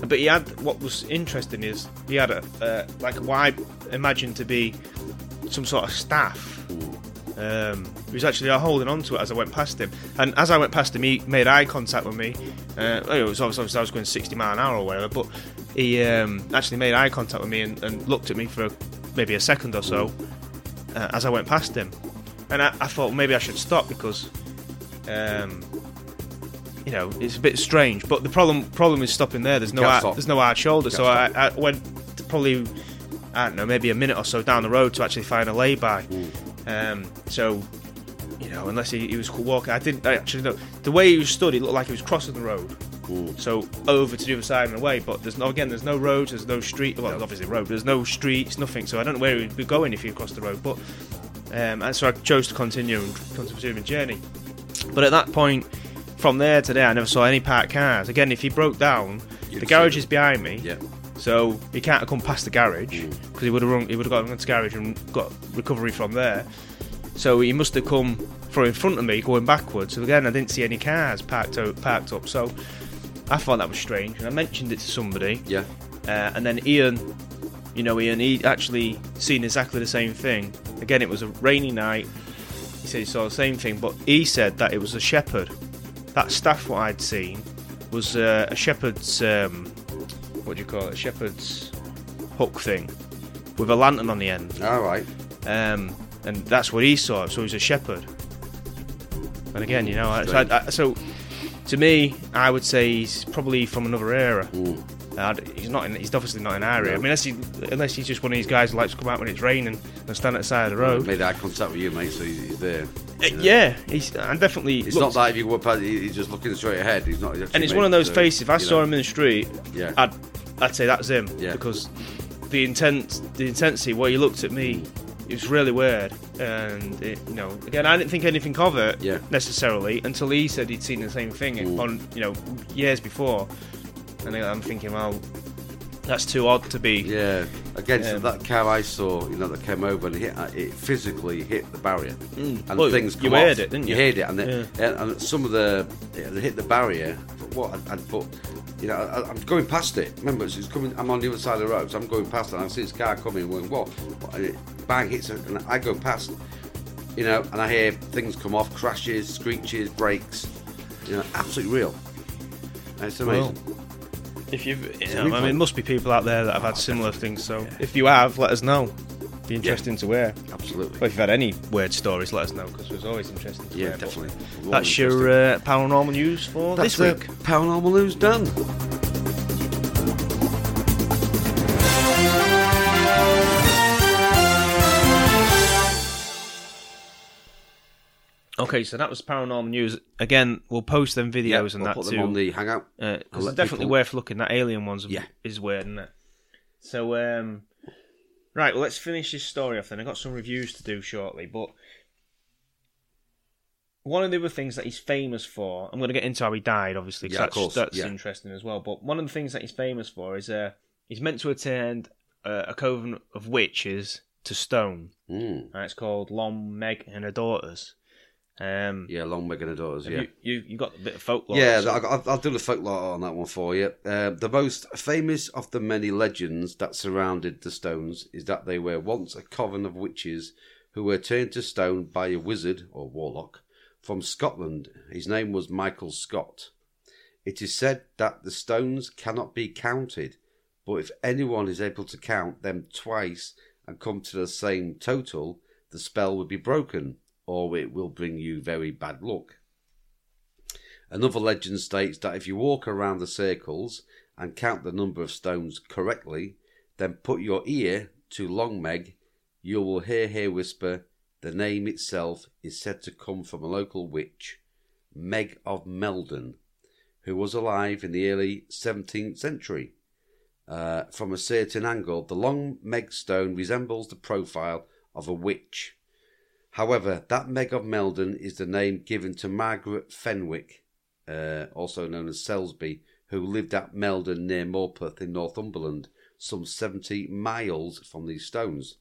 but he had what was interesting is he had a uh, like what I imagined to be some sort of staff. Um, he was actually holding on to it as I went past him, and as I went past him, he made eye contact with me. Uh, it was obviously obviously I was going 60 mile an hour or whatever, but he um, actually made eye contact with me and, and looked at me for maybe a second or so uh, as I went past him, and I, I thought maybe I should stop because, um, you know, it's a bit strange. But the problem problem is stopping there. There's no hard, there's no hard shoulder, so I, I went probably I don't know maybe a minute or so down the road to actually find a lay-by. Um, so. You know, unless he, he was walking, I didn't I actually know the way he was stood. He looked like he was crossing the road, so over to the other side and away. But there's no again, there's no roads, there's no street. Well, obviously road, there's no streets, nothing. So I don't know where he'd be going if he crossed the road. But um, and so I chose to continue and continue my journey. But at that point, from there to there, I never saw any parked cars. Again, if he broke down, You'd the garage is behind me. Yeah. So he can't have come past the garage Mm. because he would have run, he would have got into the garage and got recovery from there. So he must have come from in front of me, going backwards. So again, I didn't see any cars parked out, parked up. So I thought that was strange, and I mentioned it to somebody. Yeah. Uh, and then Ian, you know, Ian, he actually seen exactly the same thing. Again, it was a rainy night. He said he saw the same thing, but he said that it was a shepherd. That staff what I'd seen was uh, a shepherd's um, what do you call it? A shepherd's hook thing with a lantern on the end. All right. Um, and that's what he saw. So he was a shepherd. And again, you know, I- so, I, I, so to me, I would say he's probably from another era. Uh, he's not. In, he's obviously not in our area. I mean, unless he, unless he's just one of these guys who likes to come out when it's raining and stand at the side of the road. Made eye contact with you, mate, so he's, he's there. Uh, yeah, he's. I'm definitely. It's looked- not that if you go past, he's just looking straight ahead. He's not. and it's one of those faces. If I saw him in the street, Yeah. I'd, I'd say that's him Yeah. because the intent, the intensity, where he looked at me, it was really weird. And it, you know, again, I didn't think anything of it Yeah. necessarily until he said he'd seen the same thing Mm. on, you know, years before. And I'm thinking, well, that's too odd to be. Yeah, against Yeah. that car I saw, you know, that came over and hit, uh, it physically hit the barrier, and Mm. Well, things you come heard it, didn't You you? heard it, and, the, and, and some of the yeah, hit the barrier. But what? And, and, but you know, I, I'm going past it. Remember, it's, it's coming. I'm on the other side of the road, so I'm going past it. and I see this car coming. and Going, what? And it bang hits it, and I go past. You know, and I hear things come off, crashes, screeches, brakes. You know, absolutely real. And It's amazing. If you've, you know, I mean, there must be people out there that have had similar things. So if you have, let us know. Be interesting to hear. absolutely. Well, if you've had any weird stories, let us know because it's always interesting. To yeah, hear. Definitely. That's your uh, paranormal news for That's this week. Paranormal news done. Okay, so that was paranormal news. Again, we'll post them videos and we'll that put too. them on the hangout. Uh, 'cause I'll it's let definitely people- worth looking. That alien one's Yeah. is weird, isn't it? So, um, right, well, let's finish this story off then. I've got some reviews to do shortly, but one of the other things that he's famous for, I'm going to get into how he died, obviously, 'cause Yeah, of that's, course, that's yeah. interesting as well. But one of the things that he's famous for is uh, he's meant to attend uh, a coven of witches to Stone. Mm. And it's called Long Meg and her daughters. Um, Yeah, Long Megan and Daughters, have yeah. you, you, you got a bit of folklore. Yeah, so- I'll- I'll do the folklore on that one for you. Uh, the most famous of the many legends that surrounded the stones is that they were once a coven of witches who were turned to stone by a wizard or warlock from Scotland. His name was Michael Scott. It is said that the stones cannot be counted, but if anyone is able to count them twice and come to the same total, the spell would be broken, or it will bring you very bad luck. Another legend states that if you walk around the circles and count the number of stones correctly, then put your ear to Long Meg, you will hear her whisper, the name itself is said to come from a local witch, Meg of Meldon, who was alive in the early 17th century. Uh, from a certain angle, the Long Meg stone resembles the profile of a witch. However, that Meg of Meldon is the name given to Margaret Fenwick, uh, also known as Selsby, who lived at Meldon near Morpeth in Northumberland, some 70 miles from these stones.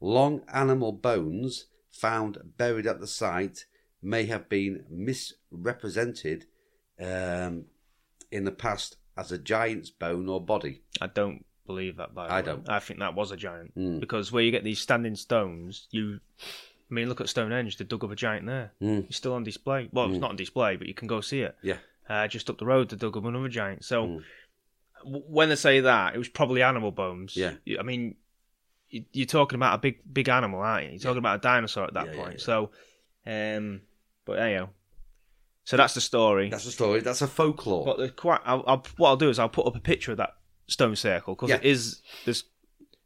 Long animal bones found buried at the site may have been misrepresented um, in the past as a giant's bone or body. I don't believe that. By the I way. don't. I think that was a giant Mm. because where you get these standing stones, you. I mean, look at Stonehenge. They dug up a giant there. Mm. It's still on display. Well, it's not on display, but you can go see it. Yeah. Uh, just up the road, they dug up another giant. So Mm. w- when they say that, it was probably animal bones. Yeah. I mean, you- you're talking about a big, big animal, aren't you? You're talking about a dinosaur at that Yeah, point. yeah. So, um, but anyhow, so that's the story. That's the story. That's a folklore. But quite. I'll, I'll, what I'll do is I'll put up a picture of that stone circle because it is. There's.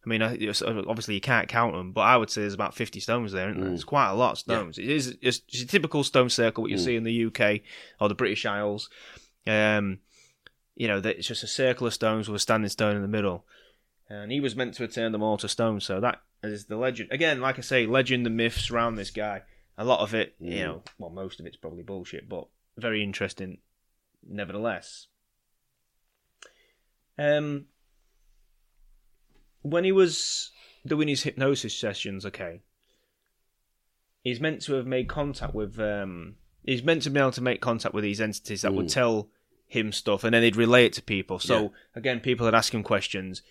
I mean, obviously you can't count them, but I would say there's about 50 stones there, isn't there? Mm. It's quite a lot of stones. It is it's, it's a typical stone circle what you Mm. see in the UK or the British Isles. Um, you know, it's just a circle of stones with a standing stone in the middle, and he was meant to turn them all to stone. So that is the legend. Again, like I say, legend and myths around this guy. A lot of it, you Mm. know, well, most of it's probably bullshit, but very interesting, nevertheless. Um, when he was doing his hypnosis sessions, okay, he's meant to have made contact with. Um, he's meant to be able to make contact with these entities that would Mm. tell him stuff, and then he'd relay it to people. So Yeah. again, people would ask him questions.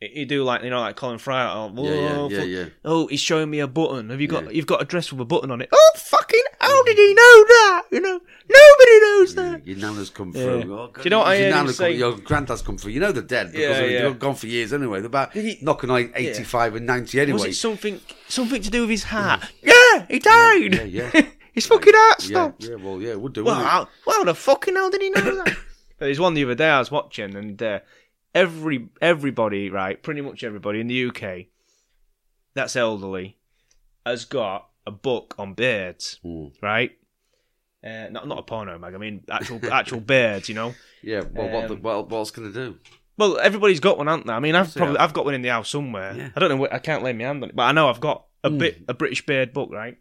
He'd do like you know, like Colin Fry. Oh, yeah, yeah, "Whoa, yeah. Oh, he's showing me a button. Have you got? You've got a dress with a button on it. Oh, fucking! How did he know that? You know, nobody knows that. Your nana's come through. Oh, Do you know what I your say? come, Your granddad's come through. You know they're dead because they're gone for years anyway. They're about he- knocking on 85 and 90 anyway. Was it something something to do with his heart? Yeah, he died. Yeah, yeah. [LAUGHS] his fucking heart stopped. yeah, well, yeah, would do. Well, how, well, the fucking hell did he know that? [COUGHS] there's one the other day I was watching, and uh, every everybody, right, pretty much everybody in the UK that's elderly has got a book on beards, Mm. right? Uh, not not a porno mag. I mean actual [LAUGHS] actual birds. You know. Yeah, well, what, the, Um, what, what else can they do? Well, everybody's got one, haven't they? I mean, I've they probably. I've got one in the house somewhere. Yeah. I don't know. I can't lay my hand on it, but I know I've got a Hmm. bit a British Beard book, right?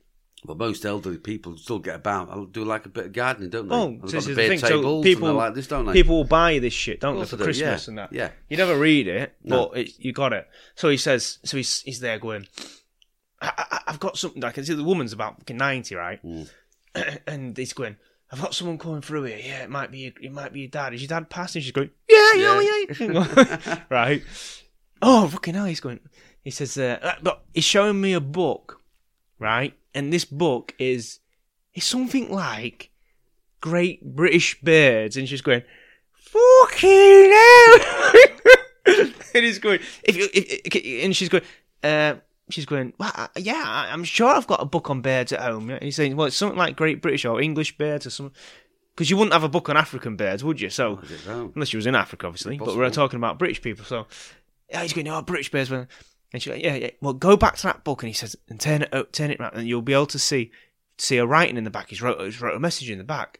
But most elderly people still get about. I'll do like a bit of gardening, don't they? Oh, they've this got is the thing. So people like this, don't they? people will buy this shit, don't they, for do, Christmas yeah, and that. yeah. You never read it, No. but it, you got it. So he says. So he's he's there going. I, I, I've got something. I can see the woman's about fucking ninety, right? Mm. [CLEARS THROAT] and he's going. I've got someone coming through here. Yeah, it might be. Your, it might be your dad. Is your dad passing? She's going. Yeah, yeah, yeah. yeah. [LAUGHS] [LAUGHS] right. Oh, fucking hell! He's going. He says, uh, "Look, he's showing me a book, right? And this book is is something like Great British Birds." And she's going, "Fucking hell!" [LAUGHS] and he's going, "If you," if, and she's going, uh, "She's going, well, yeah, I'm sure I've got a book on birds at home." And he's saying, "Well, it's something like Great British or English birds or something." Because you wouldn't have a book on African birds, would you? So, Is it so? unless you was in Africa, obviously. But we're talking about British people, so yeah, he's going, "Oh, British birds. well," And she's like, "Yeah, yeah." Well, go back to that book, and he says, "And turn it, turn it around, and you'll be able to see see a writing in the back." He's wrote, he's wrote a message in the back,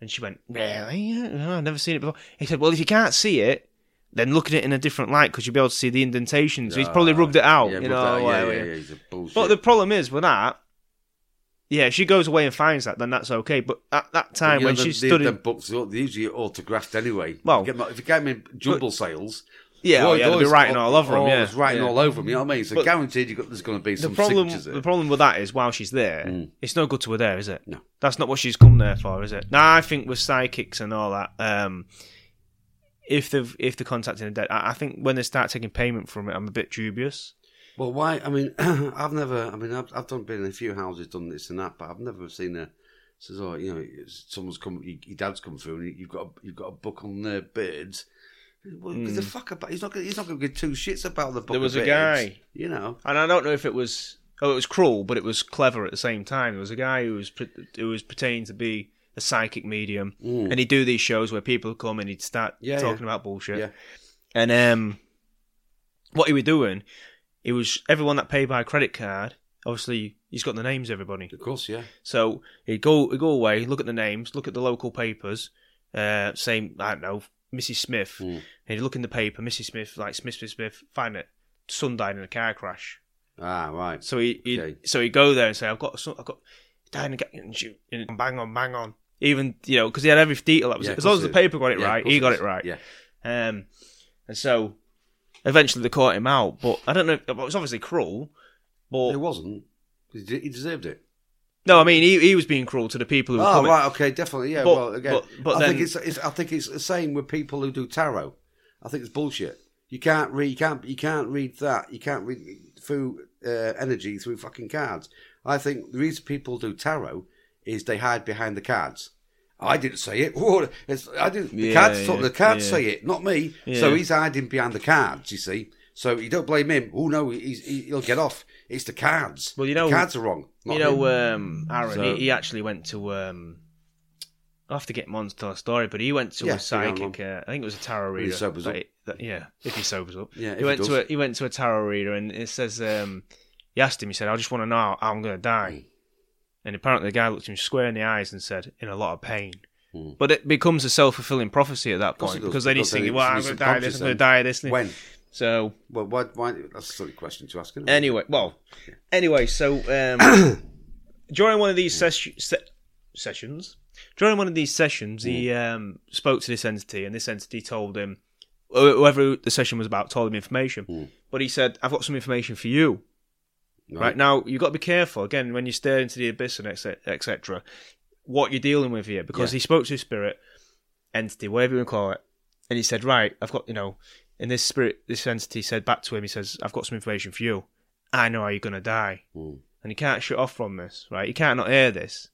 and she went, "Really? No, I've never seen it before." He said, "Well, if you can't see it." Then look at it in a different light because you'll be able to see the indentation. So he's probably ah, rubbed it out, Yeah, you know. out. yeah, yeah, yeah, a bullshit. But the problem is with that, yeah, if she goes away and finds that, then that's okay. But at that time You know, when the, she stood the in, books, they're usually autographed anyway. Well- you get, them- if you get them in jumble sales, yeah, oh, they're yeah, they'll be writing all over him. Yeah, always writing yeah. all over them. You know what I mean? So But- guaranteed, you got there's going to be the some problem signatures there. the problem with that is while she's there, Mm. it's no good to her there, is it? No. That's not what she's come there for, is it? Now I think with psychics and all that, um, if they've if they're contacting the dead, I, I think when they start taking payment from it, I'm a bit dubious. Well, why? I mean, [CLEARS THROAT] I've never. I mean, I've, I've done been in a few houses, done this and that, but I've never seen a. Says, oh, you know, someone's come, your your dad's come through, and you've got a, you've got a book on their birds. Well, give the fuck about. He's not. Gonna, he's not going to give two shits about the book. Hmm. There was a guy- You know. And I don't know if it was oh, it was cruel, but it was clever at the same time. There was a guy who was who was pretending to be a psychic medium, and he'd do these shows where people would come and he'd start Mm. Yeah, talking yeah. about bullshit. Yeah. And um, what he was doing, it was everyone that paid by credit card. Obviously, he's got the names everybody. Of course, yeah. So he'd go he'd go away, look at the names, look at the local papers, uh, say I don't know Mrs. Smith, Mm. and he'd look in the paper, Mrs. Smith, like Smith Smith Smith, find it, son died in a car crash. Ah, right. So he he'd, Okay. so he'd go there and say I've got a son, I've got died in a car, and shoot, and bang on, bang on. Even you know because he had every detail. That was Yeah, it. as long as the paper got it yeah, right, he got is. it right. Yeah. Um, and so eventually they caught him out, but I don't know. It was obviously cruel, but It wasn't. He deserved it. No, I mean he he was being cruel to the people who were Oh, coming. right. Okay. Definitely. Yeah. But- well, again, but- but I then- think it's, it's. I think it's the same with people who do tarot. I think it's bullshit. You can't read. You can't. You can't read that. You can't read through uh, energy through fucking cards. I think the reason people do tarot is they hide behind the cards. I didn't say it. [LAUGHS] Whoa, it's, I didn't. The Yeah, cards, yeah, the cards yeah. say it, not me. So he's hiding behind the cards. You see. So you don't blame him. Oh no, he's, he, he'll get off. It's the cards. Well, you know- the cards are wrong. you know, um, Aaron, So- he, he actually went to. Um, I'll have to get him on to tell a story, but he went to Yeah, a psychic. Uh, I think it was a tarot he reader. sobers up. he- that- yeah, if he sobers up. Yeah, he he went does. to a, he went to a tarot reader, and it says um, he asked him. He said, "I just want to know how I'm going to die." And apparently, the guy looked him square in the eyes and said, "In a lot of pain." But it becomes a self fulfilling prophecy at that point because then he's thinking, "Well, I'm going to die this. I'm going to die this." when? So Well, why, why? That's a silly question to ask. Anyway, well, anyway, so um, [COUGHS] during one of these ses- se- sessions, during one of these sessions, he um, spoke to this entity, and this entity told him, wh- whoever the session was about, told him information. But he said, "I've got some information for you." Right, now, you've got to be careful again when you stare into the abyss and etc. What you're dealing with here, because Yeah. he spoke to his spirit entity, whatever you want to call it, and he said, "Right, I've got you know." And this spirit, this entity said back to him, he says, "I've got some information for you. I know how you're gonna die, Mm. and he can't shut off from this, right? He can't not hear this."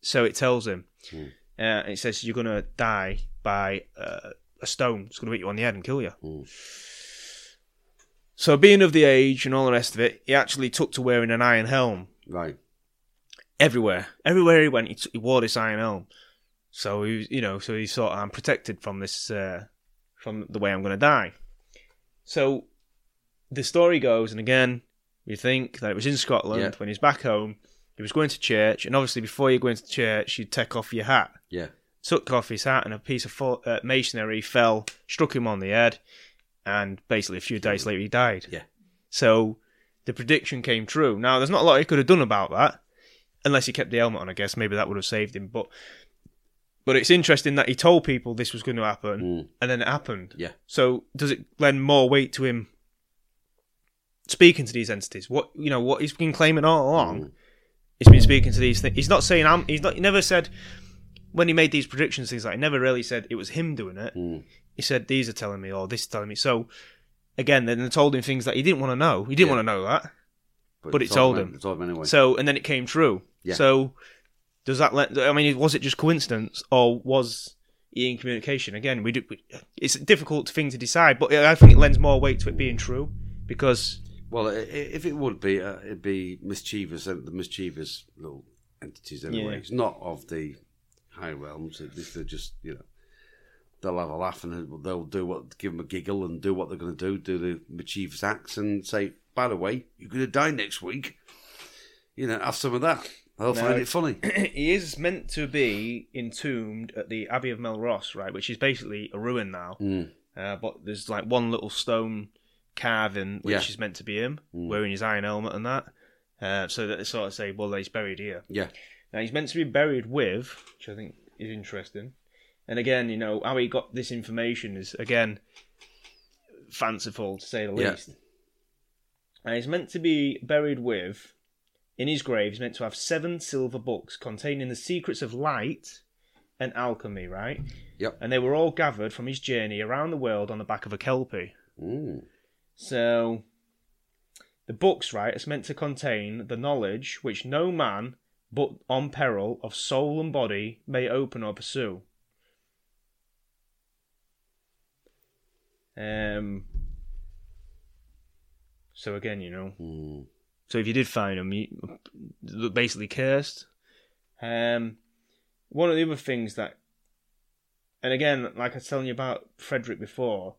So it tells him, Mm. uh, it says, "You're gonna die by uh, a stone. It's gonna hit you on the head and kill you." Mm. So, being of the age and all the rest of it, he actually took to wearing an iron helm Right. everywhere. Everywhere he went, he, t- he wore this iron helm. So he, was, you know, so he thought I'm protected from this, uh, from the way I'm going to die. So the story goes, and again, we think that it was in Scotland Yeah. when he's back home. He was going to church, and obviously, before you go into church, you take off your hat. Yeah. took off his hat, and a piece of fo- uh, masonry fell, struck him on the head, and basically a few days later he died. Yeah. So the prediction came true. Now there's not a lot he could have done about that, unless he kept the helmet on. I guess maybe that would have saved him. But but it's interesting that he told people this was going to happen, Mm. and then it happened. Yeah. So does it lend more weight to him speaking to these entities? What you know, what he's been claiming all along. Mm. He's been speaking to these things. He's not saying I'm. He's not. He never said when he made these predictions. Things like he never really said it was him doing it. Mm. He said these are telling me, or this is telling me. So again, then they told him things that he didn't want to know. He didn't Yeah. want to know that. But he it told him. him. It told him anyway. So and then it came true. Yeah. So does that let? I mean, was it just coincidence, or was he in communication? Again, we do. we- It's a difficult thing to decide, but I think it lends more weight to it being true because Well, if it would be, uh, it'd be mischievous, uh, the mischievous little entities anyway. Yeah. It's not of the high realms. They're just, you know, they'll have a laugh and they'll do what, give them a giggle and do what they're going to do, do the mischievous acts and say, by the way, you're going to die next week. You know, have some of that. They'll No. find it funny. [CLEARS THROAT] he is meant to be entombed at the Abbey of Melrose, right, which is basically a ruin now. Mm. Uh, but there's like one little stone carving which Yeah. is meant to be him Mm. wearing his iron helmet and that. Uh, so that they sort of say, well, he's buried here. Yeah. Now he's meant to be buried with, which I think is interesting. And again, you know how he got this information is again fanciful to say the Yeah. least. And he's meant to be buried with, in his grave, he's meant to have seven silver books containing the secrets of light and alchemy, right? Yep. And they were all gathered from his journey around the world on the back of a kelpie. So, the books, right, is meant to contain the knowledge which no man, but on peril of soul and body, may open or pursue. Um. So again, you know, Mm. So if you did find them, you they're basically cursed. Um, one of the other things that, and again, like I was telling you about Frederick before,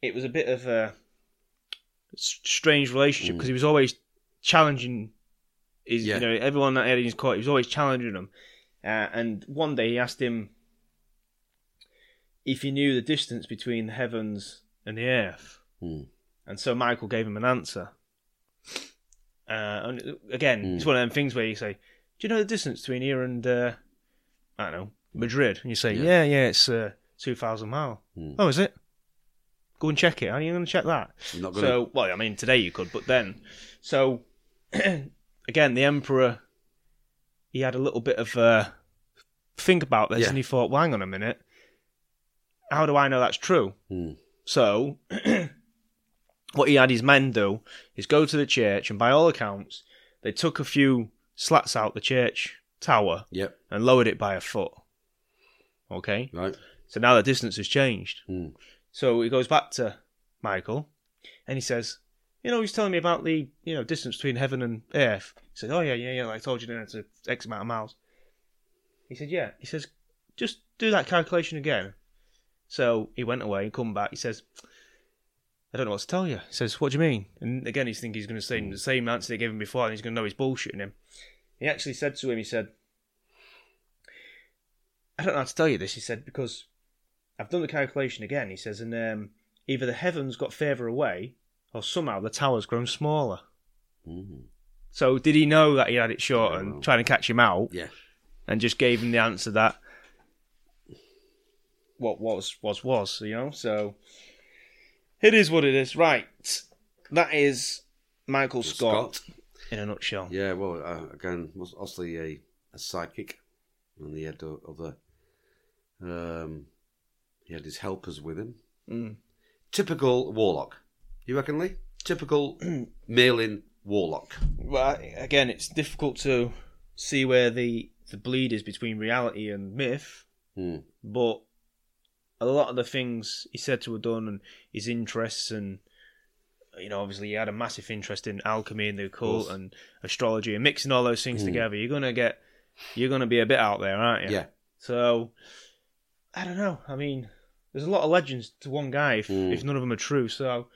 it was a bit of a strange relationship Mm. because he was always challenging. His, Yeah. you know, everyone that had in his court, he was always challenging them. Uh, and one day he asked him if he knew the distance between the heavens and the earth. Mm. And so Michael gave him an answer. Uh, and again, Mm. it's one of them things where you say, "Do you know the distance between here and uh, I don't know Madrid?" And you say, Yeah. "Yeah, yeah, it's uh, two thousand mile." Mm. Oh, is it? Go and check it. How are you going to check that? So, well, I mean, today you could, but then, so [CLEARS THROAT] again, the emperor, he had a little bit of uh, think about this, Yeah. and he thought, "Well, hang on a minute. How do I know that's true?" Mm. So, [CLEARS THROAT] what he had his men do is go to the church, and by all accounts, they took a few slats out the church tower Yep. and lowered it by a foot. Okay, Right. so now the distance has changed. Mm. So he goes back to Michael, and he says, "You know, he's telling me about the you know distance between heaven and earth." He said, "Oh yeah, yeah, yeah. I told you, it's X amount of miles." He said, "Yeah." He says, "Just do that calculation again." So he went away and come back. He says, "I don't know what to tell you." He says, "What do you mean?" And again, he's thinking he's going to say the same answer they gave him before, and he's going to know he's bullshitting him. He actually said to him, "He said." I don't know how to tell you this, he said, because I've done the calculation again. He says, and um, either the heavens got further away, or somehow the tower's grown smaller. Mm. So did he know that he had it short and trying to catch him out, Yeah. and just gave him the answer that what was was was, you know? So it is what it is. Right. That is Michael Scott, in a nutshell. Yeah, well, uh, again, was obviously a, a psychic, and he had other. Um, he had his helpers with him. Mm. Typical warlock. You reckon, Lee? Typical [CLEARS THROAT] mailing warlock. Well, again, it's difficult to see where the the bleed is between reality and myth, Hmm. but a lot of the things he said to have done and his interests and you know obviously he had a massive interest in alchemy and the occult and astrology and mixing all those things Mm. together you're gonna get you're gonna be a bit out there aren't you Yeah. so i don't know i mean there's a lot of legends to one guy if, Mm. if none of them are true so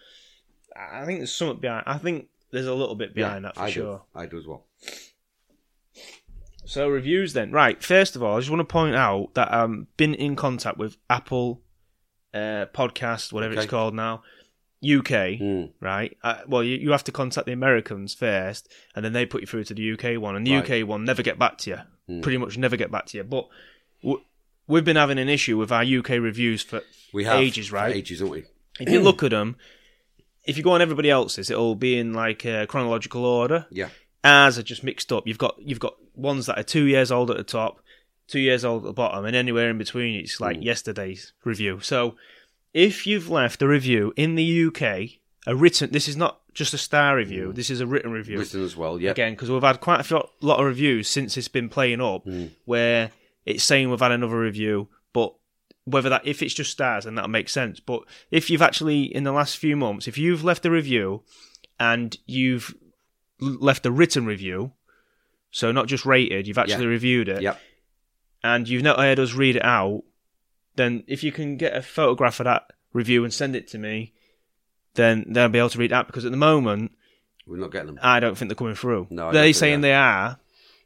i think there's something behind i think there's a little bit behind yeah, that for I sure do. I do as well. So reviews then. Right. First of all, I just want to point out that I've been in contact with Apple uh, Podcast, whatever Okay. it's called now, UK. Mm. Right. Uh, well, you, you have to contact the Americans first, and then they put you through to the UK one, and the Right. UK one never get back to you. Mm. Pretty much never get back to you. But w- we've been having an issue with our UK reviews for We have ages, for right? Ages, haven't we? If you look at them, if you go on everybody else's, it'll be in like a chronological order. Yeah. Ours are just mixed up. You've got you've got ones that are two years old at the top, two years old at the bottom, and anywhere in between, it's like yesterday's review. So, if you've left a review in the UK, a written, this is not just a star review. Mm. This is a written review Written as well. Yeah. again because we've had quite a few, lot of reviews since it's been playing up mm. where it's saying we've had another review, but whether that if it's just stars and that'll make sense. But if you've actually in the last few months, if you've left a review and you've left a written review, so not just rated, you've actually Yeah. reviewed it, Yep. and you've not heard us read it out, then if you can get a photograph of that review and send it to me, then I'll be able to read that because at the moment We're not getting them. I don't think they're coming through. No, I don't they're think saying they are.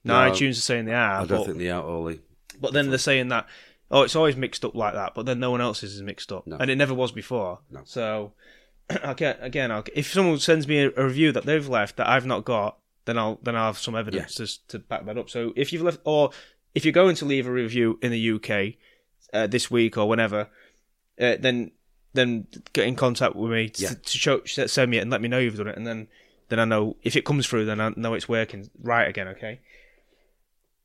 No, No, iTunes are saying they are. I don't but, think they are, Ollie. but then they're saying that oh, it's always mixed up like that. But then no one else's is mixed up, No. and it never was before. No. So [CLEARS THROAT] again, I'll, if someone sends me a review that they've left that I've not got, then I'll then I'll have some evidence to, to back that up. So if you've left, or if you're going to leave a review in the UK uh, this week or whenever, uh, then then get in contact with me to, Yeah. to show send me it and let me know you've done it, and then then I know if it comes through, then I know it's working right again. Okay.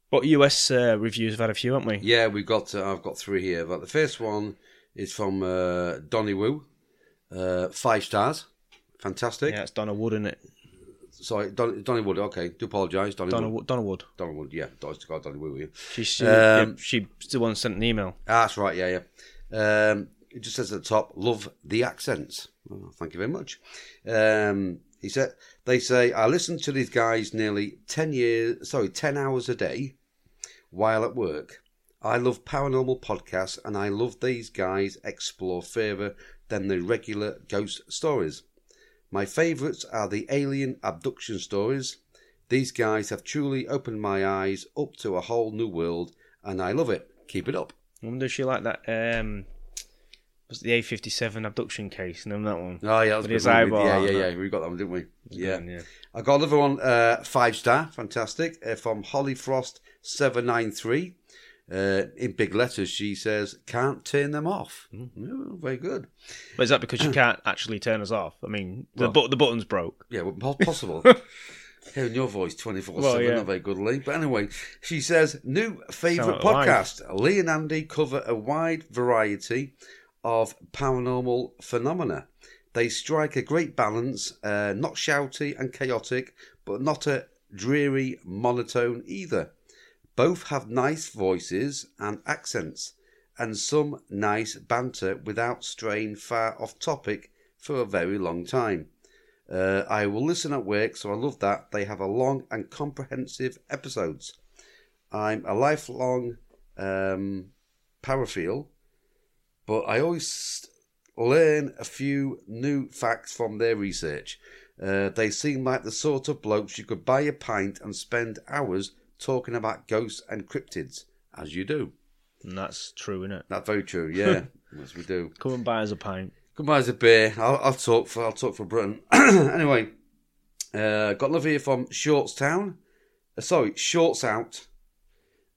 But US uh, reviews have had a few, haven't we? Yeah, we've got. Uh, I've got three here. But the first one is from uh, Donny Woo. Uh, five stars. Fantastic. Yeah, it's Donna Wood, isn't it? Sorry, Don, Donny Wood. Okay, do apologise. Donny Donna Wood. Wood. Donna Wood. Donny Wood. Yeah, was got Donny Woo. Yeah. She she, Um, yeah, she's the one sent an email. Ah, that's right. Yeah, yeah. Um, it just says at the top, "Love the accents." Oh, thank you very much. Um, he said they say I listen to these guys nearly ten years, sorry, ten hours a day while at work. I love paranormal podcasts, and I love these guys explore further than the regular ghost stories. My favourites are the alien abduction stories. These guys have truly opened my eyes up to a whole new world, and I love it. Keep it up. I wonder if she like that. Um, was it the A fifty seven abduction case? No, that one. Oh yeah, that his eyeball, Yeah, yeah, yeah. We got that one, didn't we? Yeah. yeah. I got another one, uh, five star, fantastic, uh, from Holly Frost seven nine three. Uh, in big letters, she says, "Can't turn them off." Oh, very good. But is that because you can't actually turn us off? I mean, the Well- but the button's broke. Yeah, well, possible. [LAUGHS] Hearing your voice 24 Well, 7, yeah. not very good, Lee. But anyway, she says, new like podcast. Lee and Andy cover a wide variety of paranormal phenomena. They strike a great balance, uh, not shouty and chaotic, but not a dreary monotone either. Both have nice voices and accents, and some nice banter without straying far off topic for a very long time. Uh, I will listen at work, so I love that. They have a long and comprehensive episodes. I'm a lifelong um, paraphile, but I always learn a few new facts from their research. Uh, they seem like the sort of blokes you could buy a pint and spend hours talking about ghosts and cryptids, as you do. And that's true, isn't it? That's very true, yeah, [LAUGHS] as we do. Come and buy us a pint. Come buy us a beer. I'll, I'll talk for I'll talk for Britain. [CLEARS THROAT] anyway, uh, got love here from Shortstown. Uh, sorry, Shorts Out.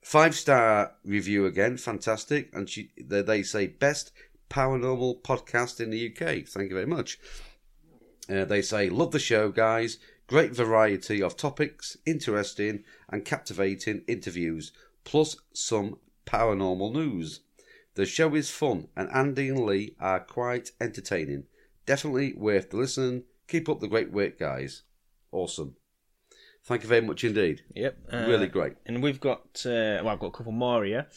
Five star review again, fantastic. And she they, they say best paranormal podcast in the UK. Thank you very much. Uh, they say love the show, guys. Great variety of topics, interesting and captivating interviews, plus some paranormal news. The show is fun, and Andy and Lee are quite entertaining. Definitely worth the listen. Keep up the great work, guys. Awesome. Thank you very much indeed. Yep. uh, Really great. And we've got uh, well, I've got a couple more here.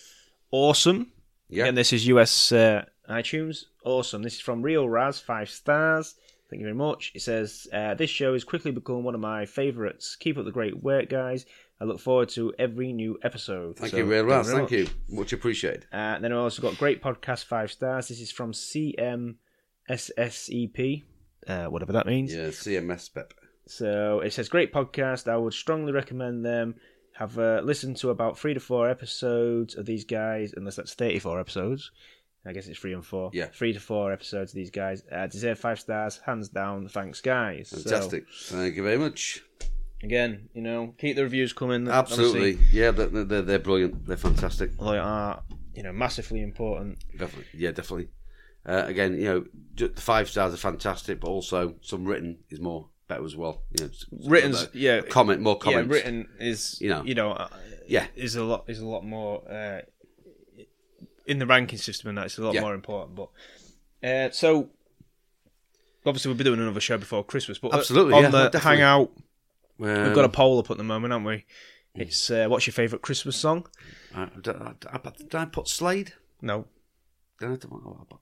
Awesome. Yeah. And this is US uh, iTunes. Awesome. This is from Real Raz, five stars. Thank you very much. It says, uh, This show has quickly become one of my favourites. Keep up the great work, guys. I look forward to every new episode. Thank So, you, Real very Thank much. you. Much appreciated. Uh, then I also got great podcast, five stars. This is from CMSSEP, E uh, whatever that means. Yeah, CMS Pep. So it says great podcast. I would strongly recommend them. have uh, listened to about three to four episodes of these guys, unless that's 34 episodes. I guess it's three and four. Yeah. Three to four episodes of these guys. Uh, deserve five stars, hands down. Thanks, guys. So, Fantastic. Thank you very much. again, you know, keep the reviews coming. Absolutely. Honestly, Yeah, they're, they're, they're brilliant. They're fantastic. they are, you know, massively important. Definitely. Yeah, definitely. Uh, again, you know, the five stars are fantastic, but also some written is more better as well. You know, s- s- Written's, yeah. comment more comments. Yeah, written is, You know. you know, uh, Yeah. is a lot is a lot more uh, in the ranking system, and that's a lot Yeah. more important. But uh, so obviously we'll be doing another show before Christmas, but uh, Absolutely, on yeah, the definitely. hangout Um, we've got a poll up at the moment, haven't we? It's uh, what's your favourite Christmas song? I, did, I, did I put Slade? No, Did I, oh, I-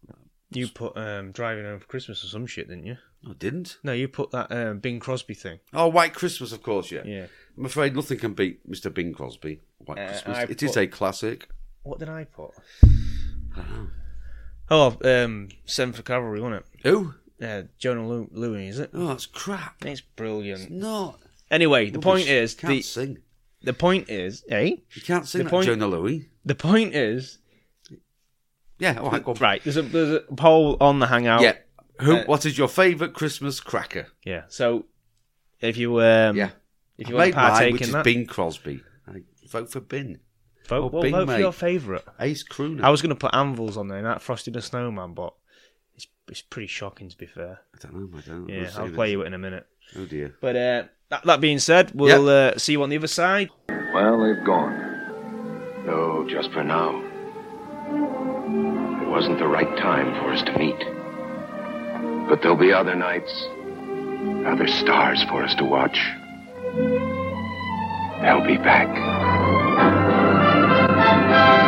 you put um, driving home for Christmas or some shit, didn't you? I didn't. No, you put that um, Bing Crosby thing. Oh, White Christmas, of course, yeah. Yeah. I'm afraid nothing can beat Mr. Bing Crosby. White Uh, Christmas. I It is put- a classic. What did I put? I don't know. Oh, um, Seven for Cavalry, wasn't it? Who? Uh, Jona Lew- Lewie, is it? Oh, that's crap. It's brilliant. It's not. Anyway, the point Rubbish. is Can't the sing. the point is, eh? You can't sing the that point- Jona Lewie. The point is, Yeah, all right, go on. right? There's a there's a poll on the Hangout. Yeah. Who? Uh, what is your favourite Christmas cracker? yeah. So if you um, Yeah. if I you want made to mine, partake which in is that, Bing Crosby. I vote for Bin. Vote, oh, well, Bing, vote for your favourite. Ace Crooner. I was going to put anvils on there, and that Frosty the Snowman, but it's it's pretty shocking to be fair. I don't know. I don't know. Yeah, We'll I'll play it's- you it in a minute. Oh dear. But uh, that, that being said, we'll uh, see you on the other side. Well, they've gone. No, just for now. It wasn't the right time for us to meet. But there'll be other nights, other stars for us to watch. They'll be back. Thank you.